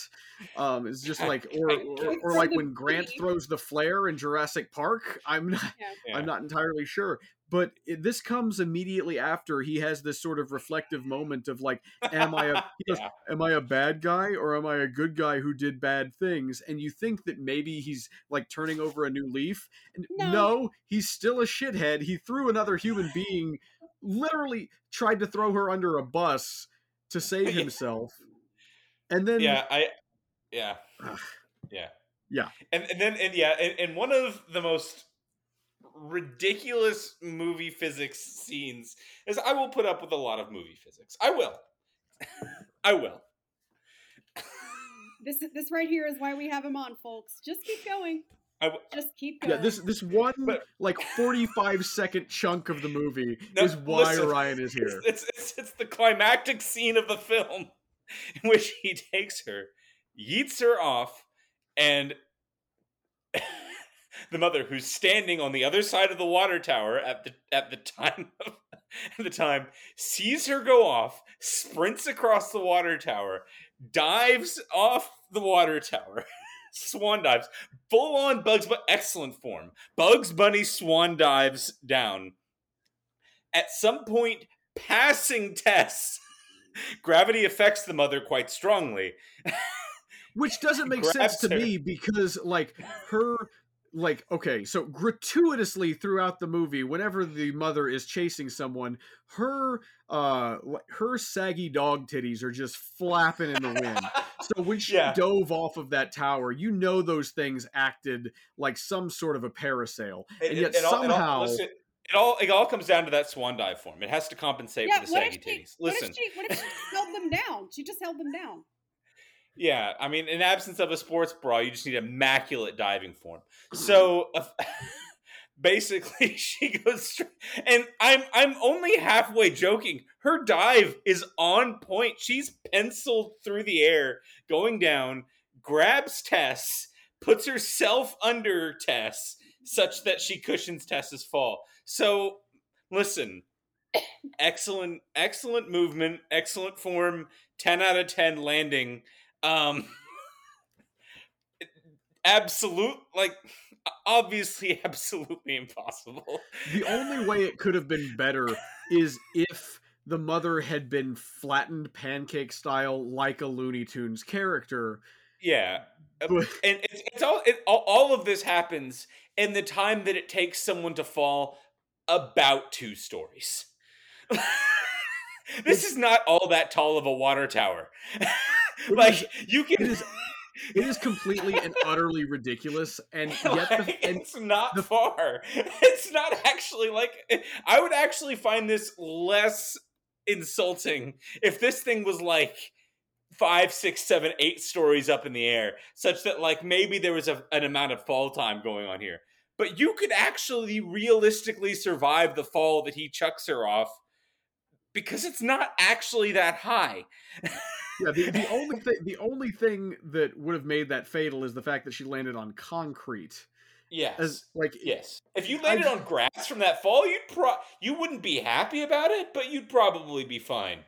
Um, it's just like, <laughs> or or, or like when Grant throws the flare in Jurassic Park. I'm not, Yeah. I'm not entirely sure. But it, this comes immediately after he has this sort of reflective moment of like, am I a <laughs> goes, Yeah. am I a bad guy or am I a good guy who did bad things? And you think that maybe he's like turning over a new leaf. And No. no, he's still a shithead. He threw another human being, literally tried to throw her under a bus to save <laughs> himself. And then yeah, I, yeah, yeah, Yeah. and and then and yeah, and, and one of the most ridiculous movie physics scenes is I will put up with a lot of movie physics. I will, I will. This is this right here is why we have him on, folks. Just keep going. I w- Just keep going. yeah, this this one But- like 45 second chunk of the movie <laughs> No, is why listen, Ryan is here. It's, it's it's the climactic scene of the film <laughs> in which he takes her, yeets her off, and <laughs> the mother, who's standing on the other side of the water tower at the at the time of, at the time, sees her go off, sprints across the water tower, dives off the water tower. Swan dives, full on Bugs, but excellent form. Bugs Bunny swan dives down. At some point, passing Tess. <laughs> gravity affects the mother quite strongly. <laughs> which doesn't make sense to her. me because like her like okay so gratuitously throughout the movie whenever the mother is chasing someone her uh her saggy dog titties are just flapping in the wind <laughs> so when she Yeah. dove off of that tower you know those things acted like some sort of a parasail It, and yet it- it all, it all- somehow listen, it all it all comes down to that swan dive form. It has to compensate yeah, for the saggy if, she, titties. what Listen, if she what if she held them down? She just held them down. yeah, I mean, in absence of a sports bra, you just need immaculate diving form. So. uh, <laughs> Basically, <laughs> she goes, straight, and I'm I'm only halfway joking. Her dive is on point. She's penciled through the air, going down, grabs Tess, puts herself under Tess, such that she cushions Tess's fall. So, listen, excellent, excellent movement, excellent form, ten out of ten landing. Um, <laughs> absolute, like, obviously, <laughs> absolutely impossible. the only way it could have been better is if the mother had been flattened pancake style like a looney tunes character Yeah, um, But- and it's, it's all, it, all all of this happens in the time that it takes someone to fall about two stories. <laughs> this is not all that tall of a water tower. <laughs> like you can. it is it is completely and <laughs> utterly ridiculous and yet the, like, and it's not the- far. It's not actually like I would actually find this less insulting if this thing was like five, six, seven, eight stories up in the air, such that like maybe there was a, an amount of fall time going on here. But you could actually realistically survive the fall that he chucks her off because it's not actually that high. <laughs> yeah the, the only thing the only thing that would have made that fatal is the fact that she landed on concrete Yes. as like Yes. If you landed on grass from that fall, you'd pro you wouldn't be happy about it, but you'd probably be fine.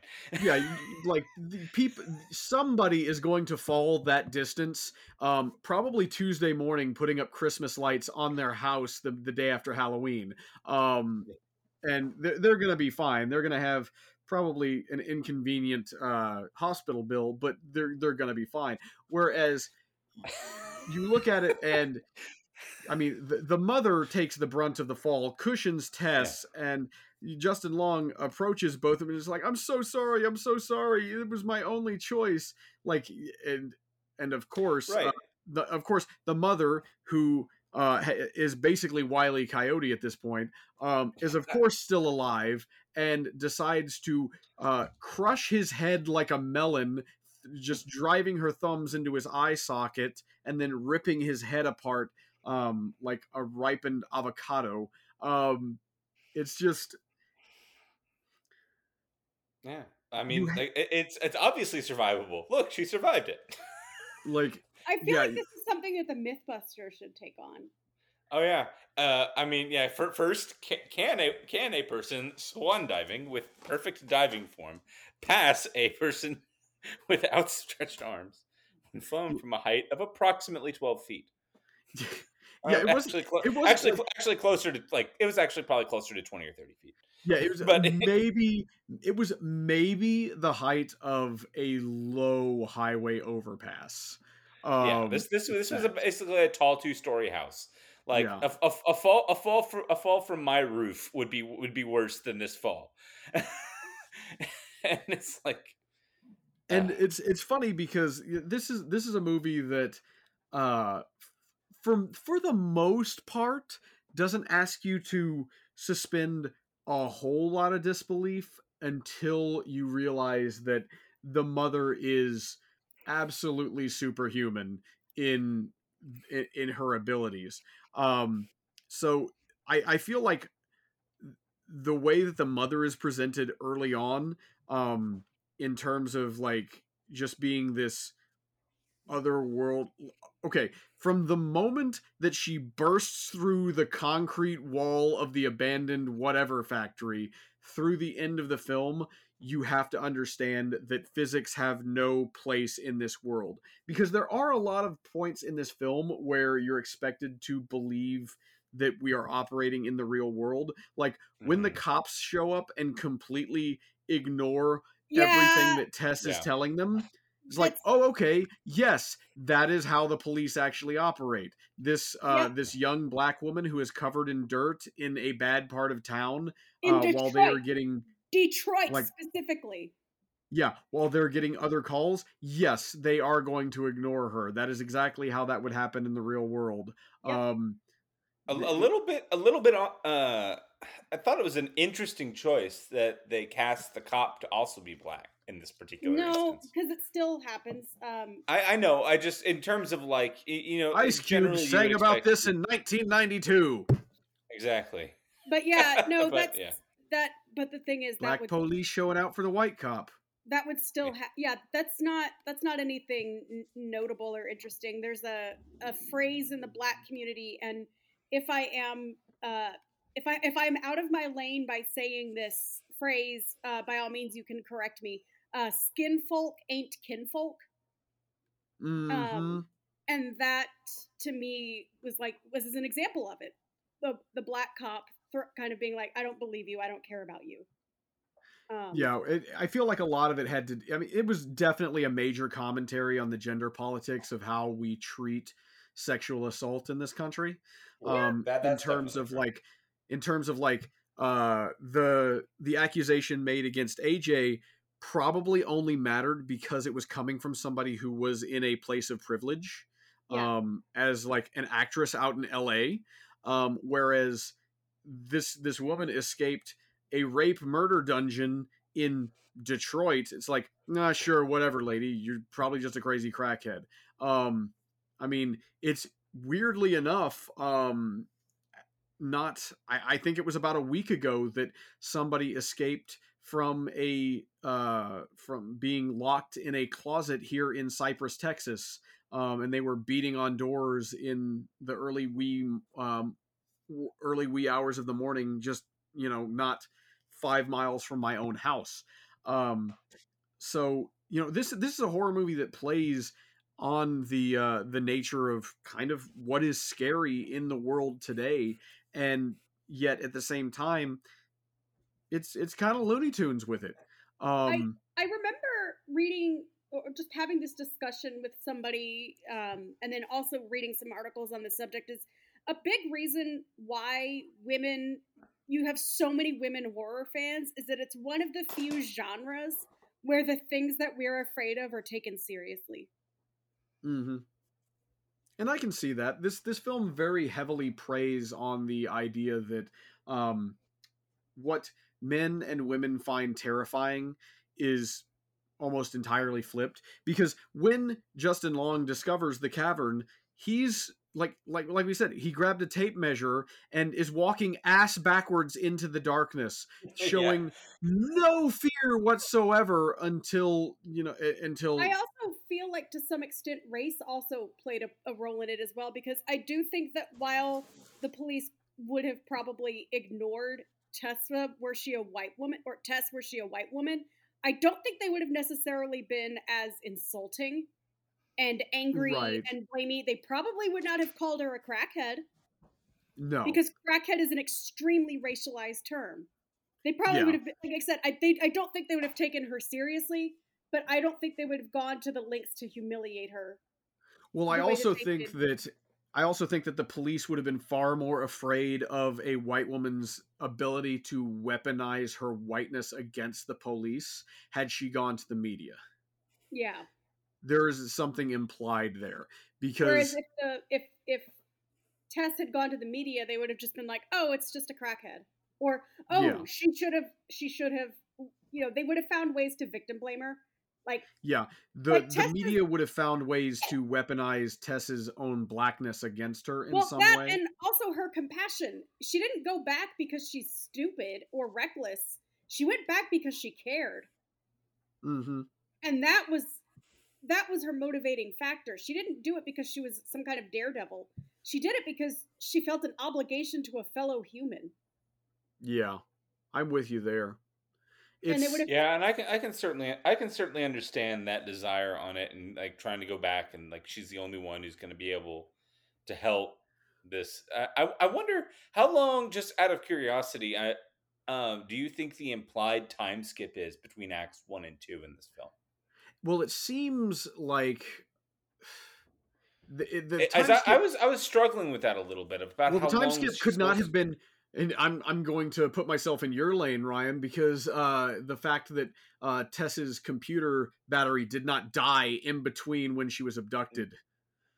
yeah like people somebody is going to fall that distance um probably tuesday morning putting up christmas lights on their house the, the day after halloween um and they're, they're gonna be fine they're gonna have probably an inconvenient uh hospital bill but they're they're gonna be fine whereas you look at it and <laughs> I mean, the, the mother takes the brunt of the fall, cushions Tess, and Justin Long approaches both of them and is like, "I'm so sorry, I'm so sorry. It was my only choice." Like, and and of course, Right. uh, the of course the mother who uh, is basically Wiley Coyote at this point, um, is of <laughs> course still alive and decides to uh, crush his head like a melon, just driving her thumbs into his eye socket and then ripping his head apart um, like a ripened avocado. Um, it's just Yeah. I mean, ha- like, it's it's obviously survivable. Look, she survived it. <laughs> like I feel Yeah, like this is something that the MythBuster should take on. Oh yeah. Uh, I mean, yeah. For, first, can, can a can a person swan diving with perfect diving form pass a person <laughs> with outstretched arms when flown from a height of approximately twelve feet? <laughs> Yeah, it wasn't- actually, clo- it wasn't actually, like- actually closer to like it was actually probably closer to twenty or thirty feet. Yeah, it was But- <laughs> maybe it was maybe the height of a low highway overpass. Um, yeah, this this this was a, basically a tall two story house. Like Yeah. a, a, a fall a fall for, a fall from my roof would be would be worse than this fall. <laughs> and it's like and uh, it's it's funny because this is this is a movie that uh from for the most part doesn't ask you to suspend a whole lot of disbelief until you realize that the mother is absolutely superhuman in in, in her abilities. Um so i i feel like the way that the mother is presented early on um in terms of like just being this other world okay from the moment that she bursts through the concrete wall of the abandoned whatever factory through the end of the film you have to understand that physics have no place in this world because there are a lot of points in this film where you're expected to believe that we are operating in the real world like when the mhm. cops show up and completely ignore Yeah, everything that Tess is telling them. It's like, oh, okay, yes, that is how the police actually operate. This uh, Yep. this young black woman who is covered in dirt in a bad part of town uh, while they are getting Detroit like- specifically. yeah while they're getting other calls. Yes, they are going to ignore her. That is exactly how that would happen in the real world. Yep. Um, a, a little bit a little bit uh I thought it was an interesting choice that they cast the cop to also be black in this particular No, because it still happens. Um, I, I know. I just in terms of like you know, Ice Cube generally you sang about this in 1992. exactly. but yeah, <laughs> no, But, that's yeah. that. But the thing is, that Black would police showing out for the white cop. that would still ha- yeah that's not that's not anything n- notable or interesting there's a, a phrase in the black community and if i am uh if i if i'm out of my lane by saying this phrase uh by all means you can correct me uh skin folk ain't kinfolk Mhm. um and that to me was like was as an example of it the the black cop thr kind of being like i don't believe you i don't care about you um, Yeah, it, I feel like a lot of it had to. I mean, it was definitely a major commentary on the gender politics of how we treat sexual assault in this country. um, that- in terms of definitely like, in terms of like, uh, the the accusation made against AJ probably only mattered because it was coming from somebody who was in a place of privilege, Yeah. um, as like an actress out in L.A. Um, whereas this this woman escaped a rape murder dungeon in Detroit. It's like, nah, sure, whatever, lady. You're probably just a crazy crackhead. Um, I mean, it's weirdly enough, um, not. I, I think it was about a week ago that somebody escaped from a uh from being locked in a closet here in Cypress, Texas. Um, and they were beating on doors in the early wee um early wee hours of the morning just you know not five miles from my own house um so you know this this is a horror movie that plays on the uh the nature of kind of what is scary in the world today and yet at the same time it's it's kind of looney tunes with it um I remember reading or just having this discussion with somebody, um, and then also reading some articles on the subject. Is a big reason why women, you have so many women horror fans, is that it's one of the few genres where the things that we're afraid of are taken seriously. hmm And I can see that this this film very heavily preys on the idea that um, what men and women find terrifying is almost entirely flipped. Because when Justin Long discovers the cavern, he's like like like we said, he grabbed a tape measure and is walking ass backwards into the darkness, <laughs> Yeah. showing no fear whatsoever until you know until I also feel like to some extent race also played a, a role in it as well because I do think that while the police would have probably ignored Tessa were she a white woman or Tess were she a white woman. I don't think they would have necessarily been as insulting and angry Right. and blamey. They probably would not have called her a crackhead No. because crackhead is an extremely racialized term. They probably Yeah. would have, been, like I said, I they, I don't think they would have taken her seriously, but I don't think they would have gone to the lengths to humiliate her. Well, I the way that also think that I also think that the police would have been far more afraid of a white woman's ability to weaponize her whiteness against the police had she gone to the media. Yeah. There is something implied there because Whereas if the if if Tess had gone to the media, they would have just been like, "Oh, it's just a crackhead," or "Oh, Yeah. she should have she should have," you know, they would have found ways to victim blame her. Like, yeah, the like, the media would have found ways to weaponize Tess's own blackness against her in well, some that way. and also her compassion. She didn't go back because she's stupid or reckless. She went back because she cared, hmm and that was that was her motivating factor. She didn't do it because she was some kind of daredevil. She did it because she felt an obligation to a fellow human. Yeah, I'm with you there. And it It's, would've- Yeah, and I can I can certainly I can certainly understand that desire on it and like trying to go back and like she's the only one who's going to be able to help this. I I, I wonder how long, just out of curiosity, I um, do you think the implied time skip is between acts one and two in this film? well, it seems like the, the It- as time I, I was I was struggling with that a little bit about well, how the time long skip could not have been. And I'm I'm going to put myself in your lane, Ryan, because uh, the fact that uh, Tess's computer battery did not die in between when she was abducted.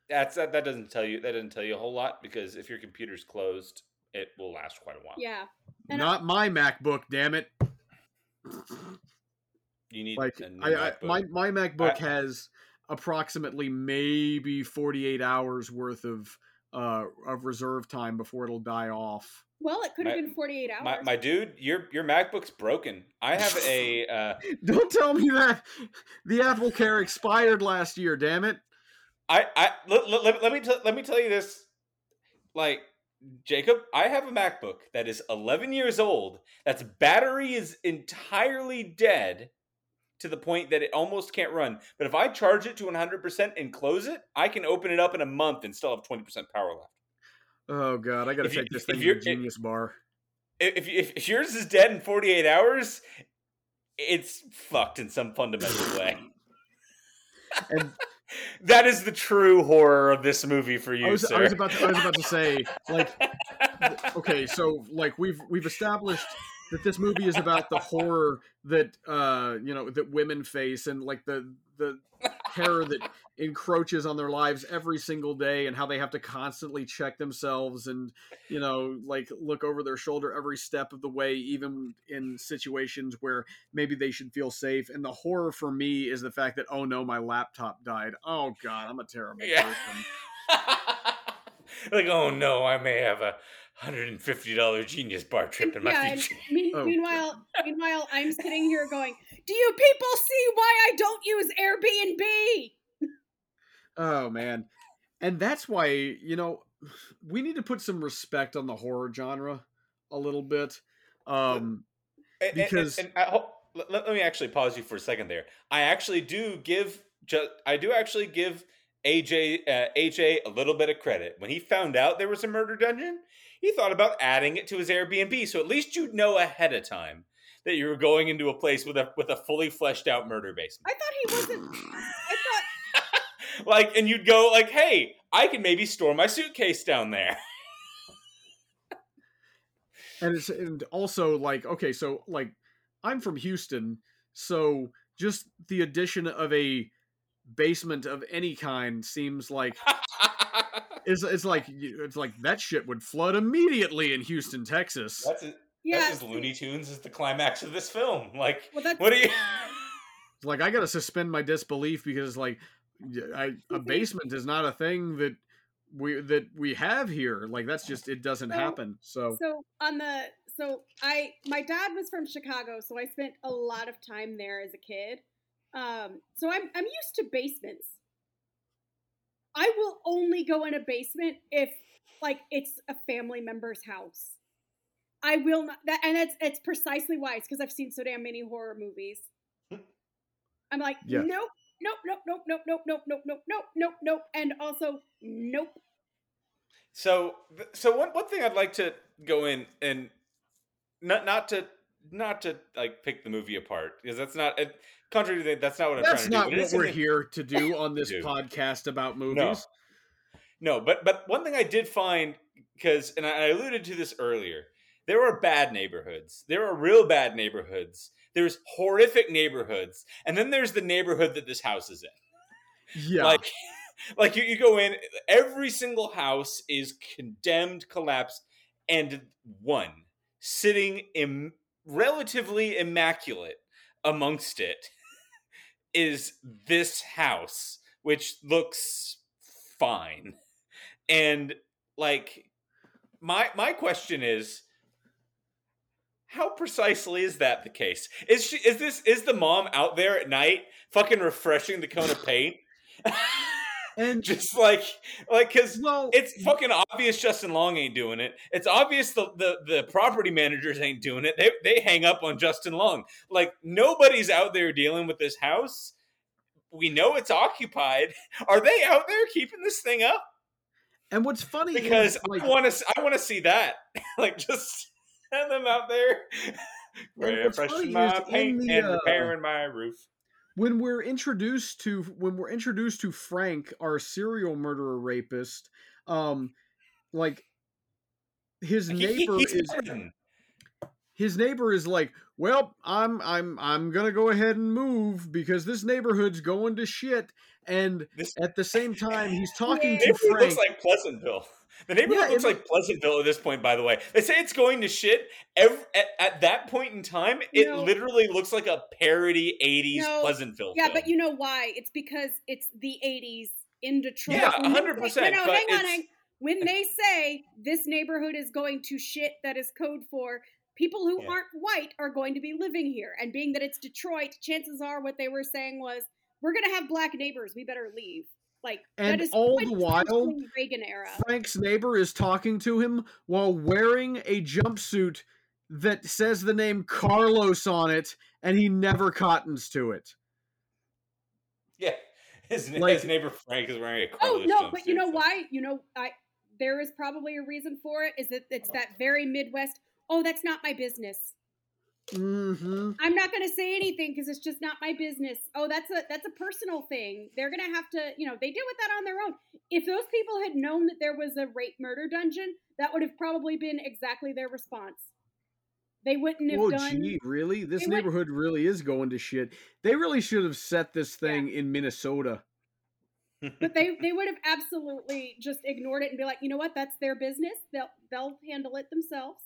That's that, that doesn't tell you that doesn't tell you a whole lot because if your computer's closed, it will last quite a while. Yeah. And Not my MacBook, damn it! You need Like a new I, I my my MacBook I- has approximately maybe 48 hours worth of uh of reserve time before it'll die off. Well, it could have been 48 hours. my, my dude, your your MacBook's broken. I have a <laughs> uh, Don't tell me that the Apple Care expired last year. Damn it! I I let, let, let, let me tell let me tell you this. Like Jacob, I have a MacBook that is 11 years old. That's battery is entirely dead to the point that it almost can't run. But if I charge it to 100% and close it, I can open it up in a month and still have 20% power left. Oh god, I gotta If you- this thing to the Genius Bar. If, if if yours is dead in 48 hours, it's fucked in some fundamental way. <laughs> And <laughs> that is the true horror of this movie for you, I was, sir. I was about to, I was about to say like <laughs> okay, so like we've we've established that this movie is about the horror that uh you know that women face and like the the terror that encroaches on their lives every single day and how they have to constantly check themselves and you know like look over their shoulder every step of the way even in situations where maybe they should feel safe and the horror for me is the fact that oh no my laptop died oh god i'm a terrible Yeah. person <laughs> like, oh no, I may have a hundred and fifty dollar Genius Bar trip in my yeah, future. mean, <laughs> Oh, meanwhile, <laughs> meanwhile, I'm sitting here going, "Do you people see why I don't use Airbnb?" Oh man. And that's why, you know, we need to put some respect on the horror genre a little bit. Um And- and- Because- and, I hope, let, let me actually pause you for a second there. I actually do give just I do actually give AJ uh, AJ a little bit of credit when he found out there was a murder dungeon. He thought about adding it to his Airbnb, so at least you'd know ahead of time that you were going into a place with a with a fully fleshed out murder basement. I thought he wasn't. I thought like, and you'd go like, "Hey, I can maybe store my suitcase down there." <laughs> and it's and also like okay, so like I'm from Houston, so just the addition of a basement of any kind seems like <laughs> it's, it's like it's like that shit would flood immediately in Houston, Texas. That's as, yeah. that's as Looney Tunes as the climax of this film. Like, Well, what do you? <laughs> like I got to suspend my disbelief because like y- I, a basement is not a thing that we that we have here. Like that's just it doesn't So- happen. So so on the so I my dad was from Chicago, so I spent a lot of time there as a kid. Um, so I'm I'm used to basements. I will only go in a basement if like it's a family member's house. I will not that and it's it's precisely why. It's because I've seen so damn many horror movies. I'm like, Yeah. nope, nope, nope, nope, nope, nope, nope, nope, nope, nope, nope, nope, and also nope. So, so one one thing I'd like to go in and not not to not to like pick the movie apart because that's not it, contrary to that. That's not what I'm That's trying to do. but it what is we're here to do on this do. podcast about movies. No, but but one thing I did find because and I I alluded to this earlier, there are bad neighborhoods. There are real bad neighborhoods. There's horrific neighborhoods, and then there's the neighborhood that this house is in. Yeah. Like, <laughs> like you, you go in, every single house is condemned, collapsed, and one sitting Im- relatively immaculate amongst it <laughs> is this house, which looks fine. And like, my my question is. How precisely is that the case? Is she is this is the mom out there at night fucking refreshing the cone of <laughs> paint? and <laughs> just like like because well, it's fucking obvious Justin Long ain't doing it. It's obvious the, the the property managers ain't doing it. They they hang up on Justin Long. Like nobody's out there dealing with this house. We know it's occupied. <laughs> Are they out there keeping this thing up? and what's funny Because is, like, I want to I want to see that. like just have <laughs> them out there <laughs> refreshing my paint the, and uh, my roof. when we're introduced to when we're introduced to Frank, our serial murderer rapist, um, like his He- he- neighbor is threatened. his neighbor is like, well, I'm I'm I'm gonna go ahead and move because this neighborhood's going to shit. And This- at the same time, he's <laughs> talking to Frank. looks like Pleasantville. The neighborhood Yeah, looks like Pleasantville at this point. By the way, they say it's going to shit. Every, at, at that point in time, it literally looks like a parody '80s No. Pleasantville. Yeah, film. but you know why? It's because it's the 80s in Detroit. Yeah, When they 100%, say- No, no, hang on. hang- When <laughs> they say this neighborhood is going to shit, that is code for people who Yeah. aren't white are going to be living here. And being that it's Detroit, chances are what they were saying was, we're going to have black neighbors. We better leave. Like, And that is all the while, Reagan era. Frank's neighbor is talking to him while wearing a jumpsuit that says the name Carlos on it, and he never cottons to it. yeah, his, like- his neighbor Frank is wearing a Oh Carlos no, but you know so- why? You know, I there is probably a reason for it. Is that it's that very Midwest? Oh, that's not my business. Mm-hmm. I'm not going to say anything because it's just not my business. Oh, that's a that's a personal thing. They're going to have to, you know, they deal with that on their own. If those people had known that there was a rape murder dungeon, that would have probably been exactly their response. They wouldn't have Oh, done. gee, really? This they would- neighborhood really is going to shit. They really should have set this thing in Minnesota. But they they would have absolutely just ignored it and be like, you know what? That's their business. They'll they'll handle it themselves.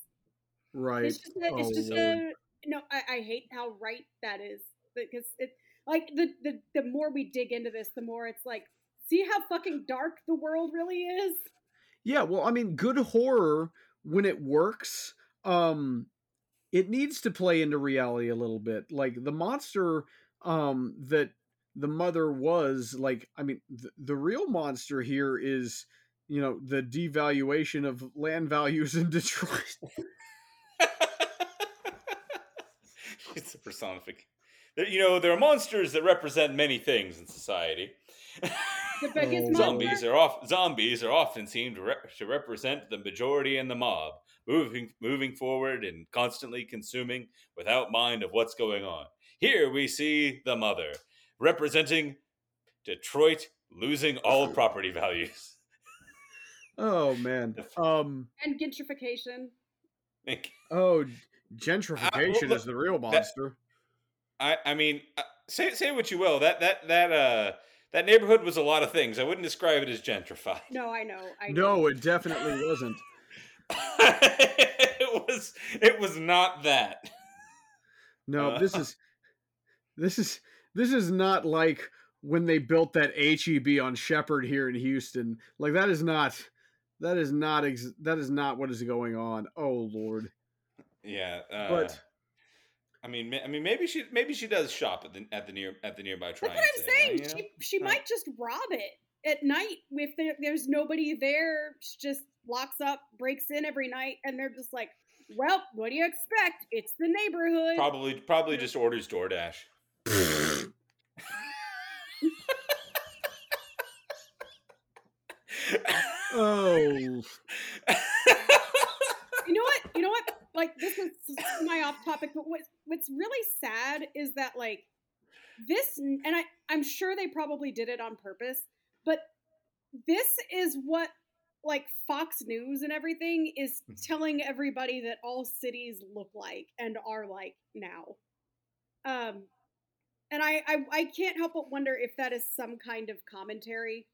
Right. It's just a, it's Oh, just Lord. a no. I, I hate how right that is because it like the, the the more we dig into this, the more it's like, see how fucking dark the world really is. Yeah, well, I mean, good horror when it works, um it needs to play into reality a little bit. Like the monster um that the mother was like I mean, the, the real monster here is you know, the devaluation of land values in <laughs> Detroit. <laughs> <laughs> it's a personification. You know, there are monsters that represent many things in society. The <laughs> biggest Oh, zombies are off. Zombies are often seen to, rep- to represent the majority in the mob, moving moving forward and constantly consuming without mind of what's going on. Here we see the mother representing Detroit losing all <laughs> property values. Oh man. Um and gentrification. oh gentrification look, is the real that- monster. I I mean, uh, say say what you will. That that that uh that neighborhood was a lot of things. I wouldn't describe it as gentrified. No, I know. I know. No, it definitely wasn't. <laughs> it was it was not that. No, Uh, this is this is this is not like when they built that HEB on Shepherd here in Houston. Like that is not that is not ex- that is not what is going on. Oh lord. Yeah, uh, But- I mean, ma- I mean, maybe she maybe she does shop at the at the near at the nearby That's what I'm saying. you know? She she Right. might just rob it. at night if there, there's nobody there she just locks up breaks in every night and they're just like well what do you expect it's the neighborhood Probably, probably just orders DoorDash. <laughs> oh, <laughs> you know what you know what like this is my off topic but what what's really sad is that like this and i i'm sure they probably did it on purpose but this is what like fox news and everything is telling everybody that all cities look like and are like now. Um and I, I i can't help but wonder if that is some kind of commentary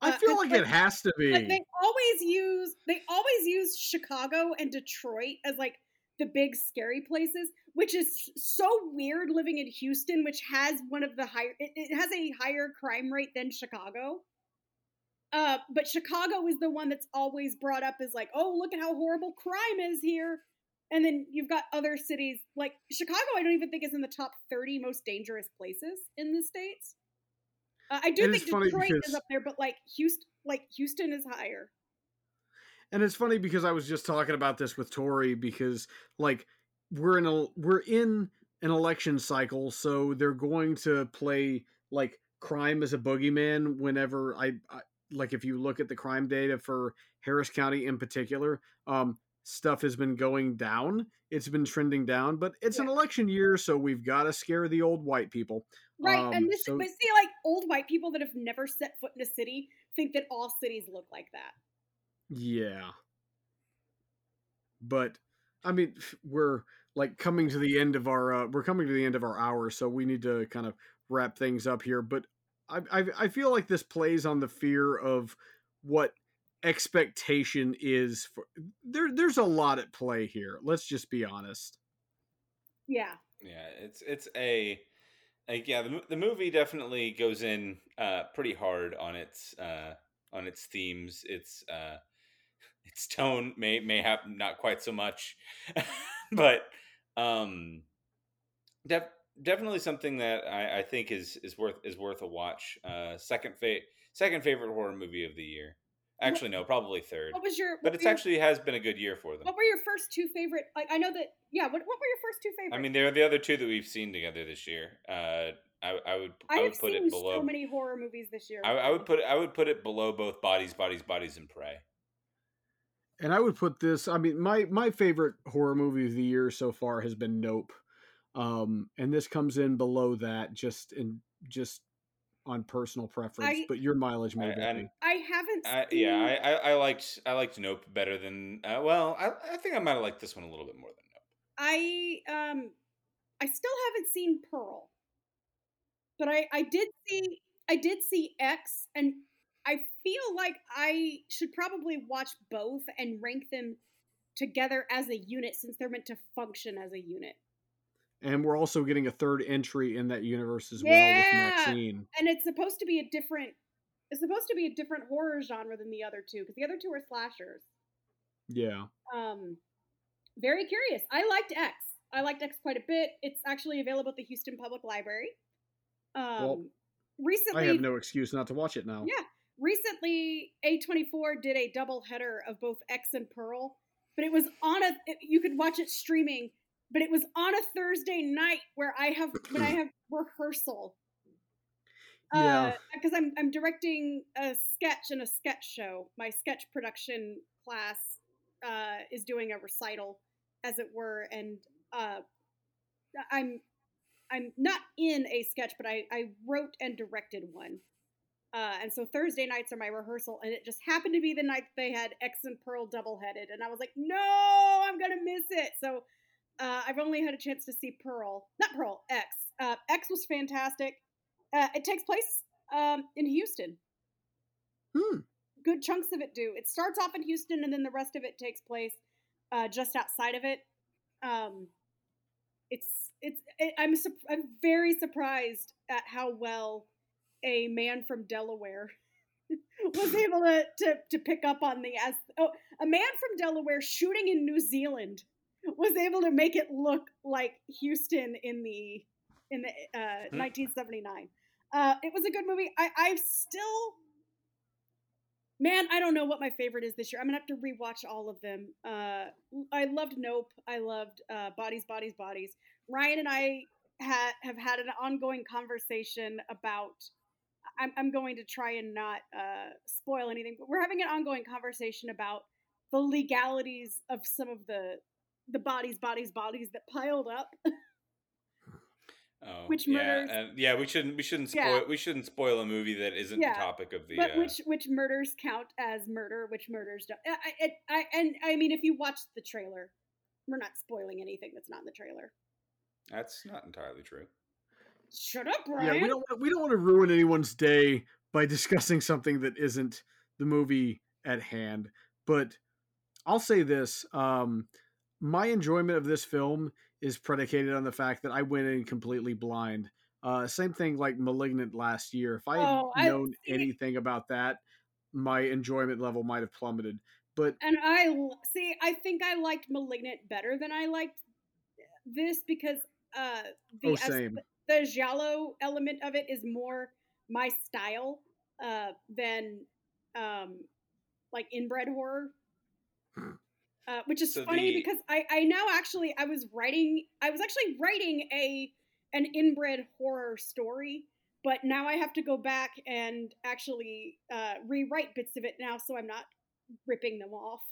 I Uh, feel it's like like- it has to be. But they always use they always use Chicago and Detroit as like the big scary places, which is so weird living in Houston, which has one of the higher it, it has a higher crime rate than Chicago. Uh, but Chicago is the one that's always brought up as like, oh, look at how horrible crime is here. And then you've got other cities like Chicago. I don't even think is in the top thirty most dangerous places in the states. Uh, I do It is think funny Detroit because- is up there, but like Houston, like Houston is higher. and it's funny because I was just talking about this with Tori because like we're in a we're in an election cycle, so they're going to play like crime as a boogeyman whenever I, I like if you look at the crime data for Harris County in particular, um stuff has been going down. It's been trending down, but it's an election year, so we've got to scare the old white people. Right, Um, and this, so- but see, like old white people that have never set foot in a city think that all cities look like that. Yeah. But I mean, we're like coming to the end of our uh, we're coming to the end of our hour, so we need to kind of wrap things up here. But I I, I feel like this plays on the fear of what expectation is for there. There's a lot at play here. Let's just be honest. Yeah, Yeah, it's it's a like yeah, the, the movie definitely goes in uh pretty hard on its uh on its themes. Its uh <laughs> its tone may may have not quite so much. <laughs> but um def, definitely something that I, I think is is worth is worth a watch. Uh second fa- second favorite horror movie of the year. Actually no, probably third. what was your? what But were it's your- actually has been a good year for them. What were your first two favorite? Like, I know that. Yeah, what, what were your first two favorite? I mean, they're the other two that we've seen together this year. Uh, I, I would I, I, have would put seen it below. so many horror movies this year. I, I would put it, I would put it below both bodies, bodies, bodies, and prey. And I would put this. I mean, my my favorite horror movie of the year so far has been Nope, um, and this comes in below that just in just on personal preference. I- but your mileage may I- vary. and- I haven't. I, seen, yeah, I, I, I liked I liked Nope better than uh, well, I, I think I might have liked this one a little bit more than Nope. I um, I still haven't seen Pearl, but I I did see I did see X, and I feel like I should probably watch both and rank them together as a unit since they're meant to function as a unit. And we're also getting a third entry in that universe as well Yeah. with Maxine. And it's supposed to be a different. It's supposed to be a different horror genre than the other two because the other two are slashers. Yeah. Um, very curious. I liked X. I liked X quite a bit. It's actually available at the Houston Public Library. Um, Well, recently, I have no excuse not to watch it now. Yeah. recently A24 did a double header of both X and Pearl, but it was on a. You could watch it streaming, but it was on a Thursday night where I have when I <clears throat> have rehearsal. Yeah. because I'm I'm directing a sketch and a sketch show. My sketch production class uh, is doing a recital, as it were, and uh, I'm I'm not in a sketch, but I I wrote and directed one. Uh, and so Thursday nights are my rehearsal, and it just happened to be the night they had X and Pearl double headed, and I was like, no, I'm gonna miss it. So uh, I've only had a chance to see Pearl, not Pearl, X. Uh, X was fantastic. Uh, it takes place um, in Houston. Hmm. Good chunks of it do. It starts off in Houston, and then the rest of it takes place uh, just outside of it. Um, it's it's. It, I'm sup- I'm very surprised at how well a man from Delaware <laughs> was able to, to to pick up on the as oh a man from Delaware shooting in New Zealand was able to make it look like Houston in the in the uh, Hmm. 1979. Uh, it was a good movie. I I still, man, I don't know what my favorite is this year. I'm gonna have to rewatch all of them. Uh, I loved Nope. I loved uh, Bodies, Bodies, Bodies. Ryan and I ha- have had an ongoing conversation about. I'm, I'm going to try and not uh, spoil anything, but we're having an ongoing conversation about the legalities of some of the the bodies, bodies, bodies that piled up. <laughs> Oh, Which yeah, murders- and yeah, we shouldn't we shouldn't spoil Yeah. we shouldn't spoil a movie that isn't Yeah, the topic of the. but uh, which which murders count as murder? Which murders don't? I, I, I, and I mean, if you watch the trailer, we're not spoiling anything that's not in the trailer. that's not entirely true. Shut up, Yeah, we don't want- we don't want to ruin anyone's day by discussing something that isn't the movie at hand. But I'll say this: um, my enjoyment of this film is predicated on the fact that I went in completely blind. Uh, same thing like *Malignant* last year. If I had Oh, known see- anything about that, my enjoyment level might have plummeted. But And I see. I think I liked *Malignant* better than I liked this because uh, the oh, same. the giallo element of it is more my style uh, than um, like inbred horror. Uh, which is So funny the- because I, I now actually I was writing I was actually writing a an inbred horror story, but now I have to go back and actually uh, rewrite bits of it now so I'm not ripping them off.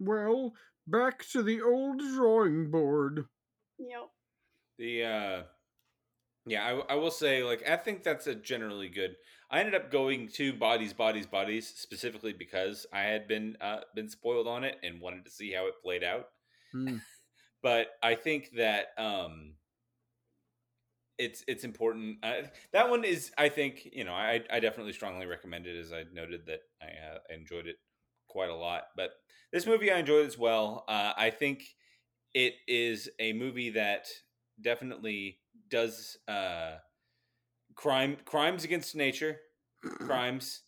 Well, back to the old drawing board. You know, The uh yeah, I, I will say like I think that's a generally good. I ended up going to Bodies Bodies Bodies specifically because I had been uh been spoiled on it and wanted to see how it played out. Hmm. <laughs> But I think that um it's it's important. Uh, that one is I think, you know, I I definitely strongly recommend it as I noted that I uh, enjoyed it quite a lot. But this movie I enjoyed as well. Uh I think it is a movie that definitely does uh crime crimes against nature crimes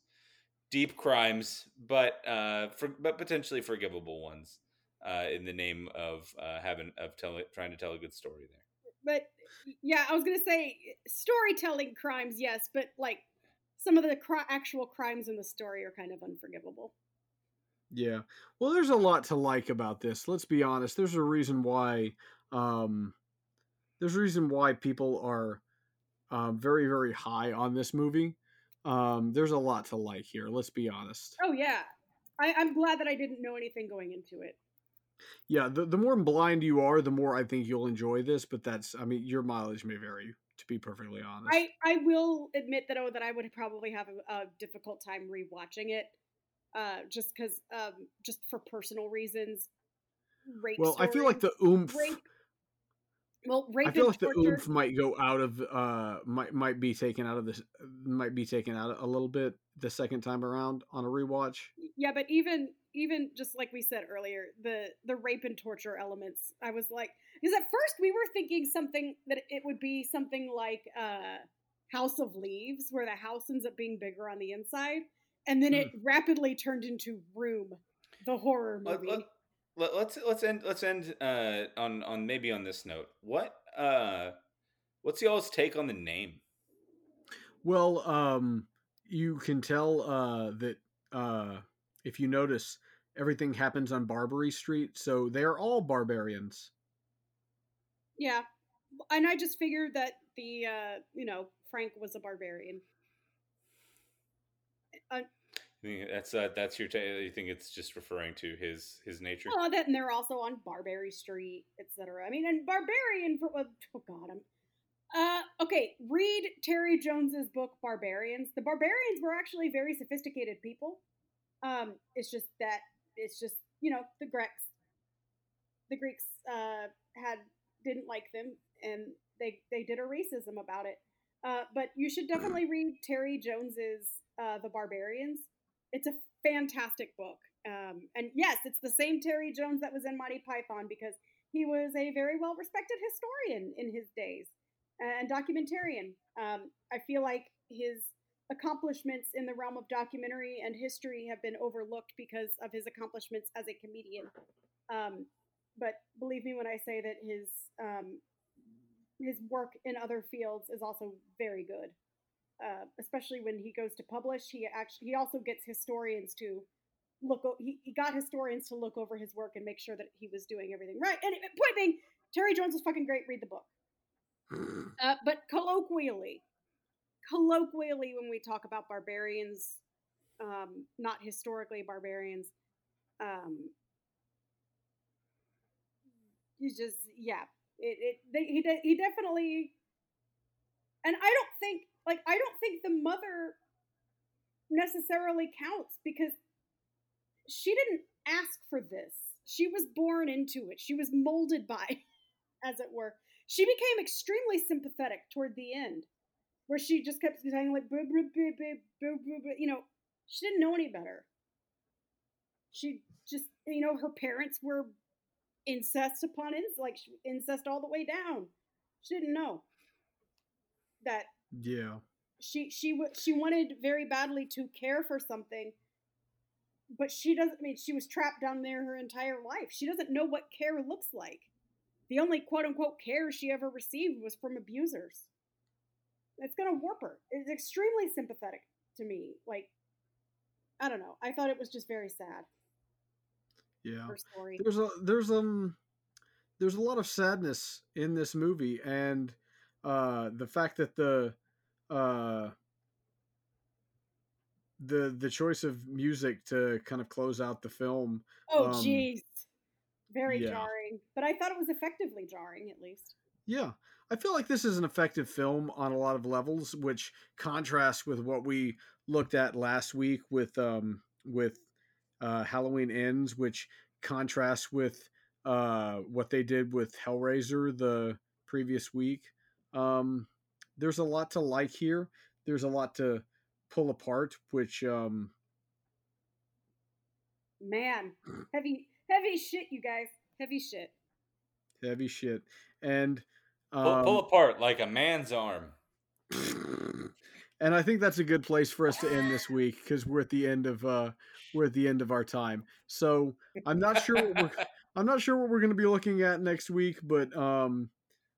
deep crimes but uh for, but potentially forgivable ones uh in the name of uh having of telling trying to tell a good story there but yeah, I was gonna say storytelling crimes, yes, but like some of the cri- actual crimes in the story are kind of unforgivable. Yeah. Well, there's a lot to like about this. Let's be honest. There's a reason why um there's a reason why people are um very very high on this movie. Um there's a lot to like here. Let's be honest. Oh yeah, I, I'm glad that I didn't know anything going into it. Yeah, the the more blind you are, the more I think you'll enjoy this, but that's I mean, your mileage may vary to be perfectly honest. I I will admit that oh that I would probably have a, a difficult time rewatching it, uh, just because um just for personal reasons. Well, I feel like the oomph rape. Well, rape I feel and like the torture. oomph might go out of uh might might be taken out of this might be taken out a little bit the second time around on a rewatch. yeah but even even just like we said earlier the the rape and torture elements i was like because at first we were thinking something that it would be something like uh house of leaves where the house ends up being bigger on the inside and then it rapidly turned into room the horror movie let, let, us let's end let's end uh on on maybe on this note. What uh what's y'all's take on the name? Well, um you can tell uh that uh if you notice everything happens on Barbary Street, so they're all barbarians. yeah. And i just figured that the uh you know frank was a barbarian. You think that's uh, that's your ta you think it's just referring to his his nature Oh, that and they're also on Barbary Street, etc. I mean, and Barbarian for oh god, I'm uh okay. Read Terry Jones's book Barbarians. The barbarians were actually very sophisticated people. Um, it's just that it's just you know the Greeks, the Greeks uh had didn't like them and they they did a racism about it. Uh, but you should definitely read Terry Jones's uh, The Barbarians. It's a fantastic book. Um, and yes, it's the same Terry Jones that was in Monty Python because he was a very well respected historian in his days and documentarian. Um, I feel like his accomplishments in the realm of documentary and history have been overlooked because of his accomplishments as a comedian. Um, but believe me when I say that his um, his work in other fields is also very good. Uh, especially when he goes to publish. He actually he also gets historians to look. O- he, he got historians to look over his work and make sure that he was doing everything right. And point being, Terry Jones was fucking great. Read the book. <sighs> Uh, but colloquially, colloquially, when we talk about barbarians, um, not historically barbarians, um, you just yeah, it, it they, he de- he definitely, and I don't think like I don't think the mother necessarily counts because she didn't ask for this. She was born into it. She was molded by, <laughs> as it were. She became extremely sympathetic toward the end, where she just kept saying like, "Boo, boo, boo, boo, boo, boo, boo," you know, she didn't know any better. She just, you know, her parents were incest upon incest, like incest all the way down. She didn't know that yeah. she she w- she wanted very badly to care for something but she doesn't I mean she was trapped down there her entire life. She doesn't know what care looks like. The only quote unquote care she ever received was from abusers. It's gonna warp her. It's extremely sympathetic to me like i don't know. I thought it was just very sad. Yeah. There's a there's um there's a lot of sadness in this movie and uh the fact that the uh the the choice of music to kind of close out the film oh um, very yeah. jarring but i thought it was effectively jarring at least Yeah, I feel like this is an effective film on a lot of levels, which contrasts with what we looked at last week with um with uh, Halloween Ends, which contrasts with uh what they did with Hellraiser the previous week. Um, there's a lot to like here. There's a lot to pull apart, which um man <clears throat> heavy heavy shit you guys heavy shit heavy shit and Pull, pull um, apart like a man's arm. <sniffs> and I think that's a good place for us to end this week because we're at the end of uh we're at the end of our time. So I'm not sure what we're <laughs> I'm not sure what we're going to be looking at next week, but um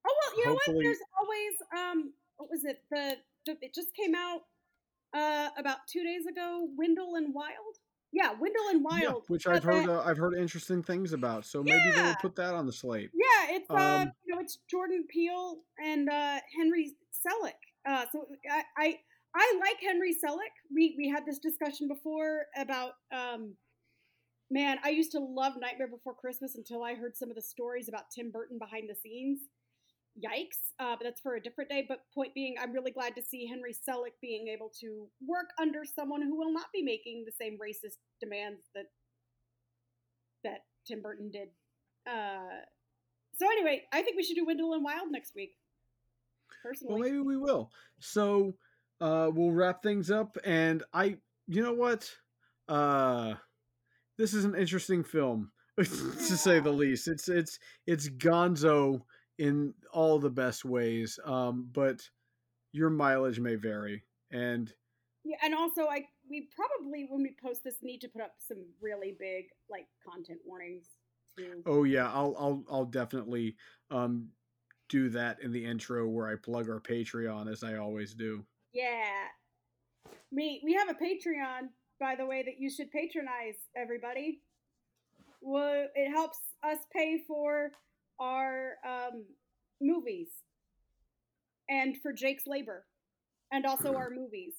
Oh well, you know what? There's always um, what was it? The, the it just came out uh about two days ago. Wendell and Wild. Yeah, Wendell and Wild, yeah, which uh, I've heard uh, I've heard interesting things about. So maybe Yeah. they'll put that on the slate. yeah, it's uh, um, you know, it's Jordan Peele and uh Henry Selick. Uh, so I, I I like Henry Selick. We we had this discussion before about um. Man, I used to love Nightmare Before Christmas until I heard some of the stories about Tim Burton behind the scenes. Yikes! Uh, but that's for a different day. But point being, I'm really glad to see Henry Selick being able to work under someone who will not be making the same racist demands that that Tim Burton did. Uh, so anyway, I think we should do Wendell and Wild next week. Personally, Well, maybe we will. So uh, we'll wrap things up, and I, you know what, uh, this is an interesting film <laughs> to say the least. It's it's it's Gonzo in all the best ways, um, but your mileage may vary, and yeah, and also I we probably when we post this need to put up some really big like content warnings too. oh yeah, I'll I'll I'll definitely um, do that in the intro where I plug our Patreon as I always do. Yeah. We we have a Patreon, by the way, that you should patronize, everybody. Well, it helps us pay for our um, movies and for Jake's labor and also our movies.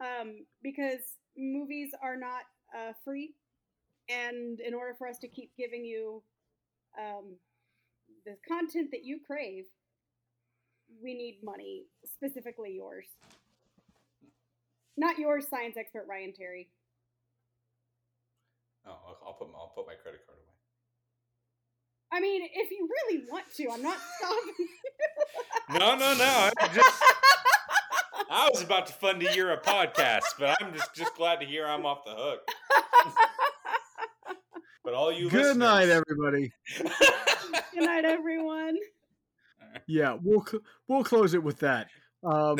Um, because movies are not uh, free. And in order for us to keep giving you um, the content that you crave, we need money, specifically yours. Not yours, science expert Ryan Terry. Oh, I'll, I'll put my, I'll put my credit card. I mean, if you really want to, I'm not stopping. you. No, no, no. I just I was about to fund a year of podcast, but I'm just just glad to hear I'm off the hook. But all you Good night, everybody. Good night, everyone. Yeah, we'll we'll close it with that. Um,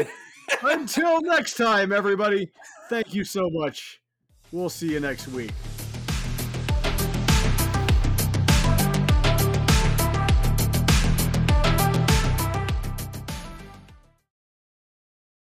until next time, everybody. Thank you so much. We'll see you next week.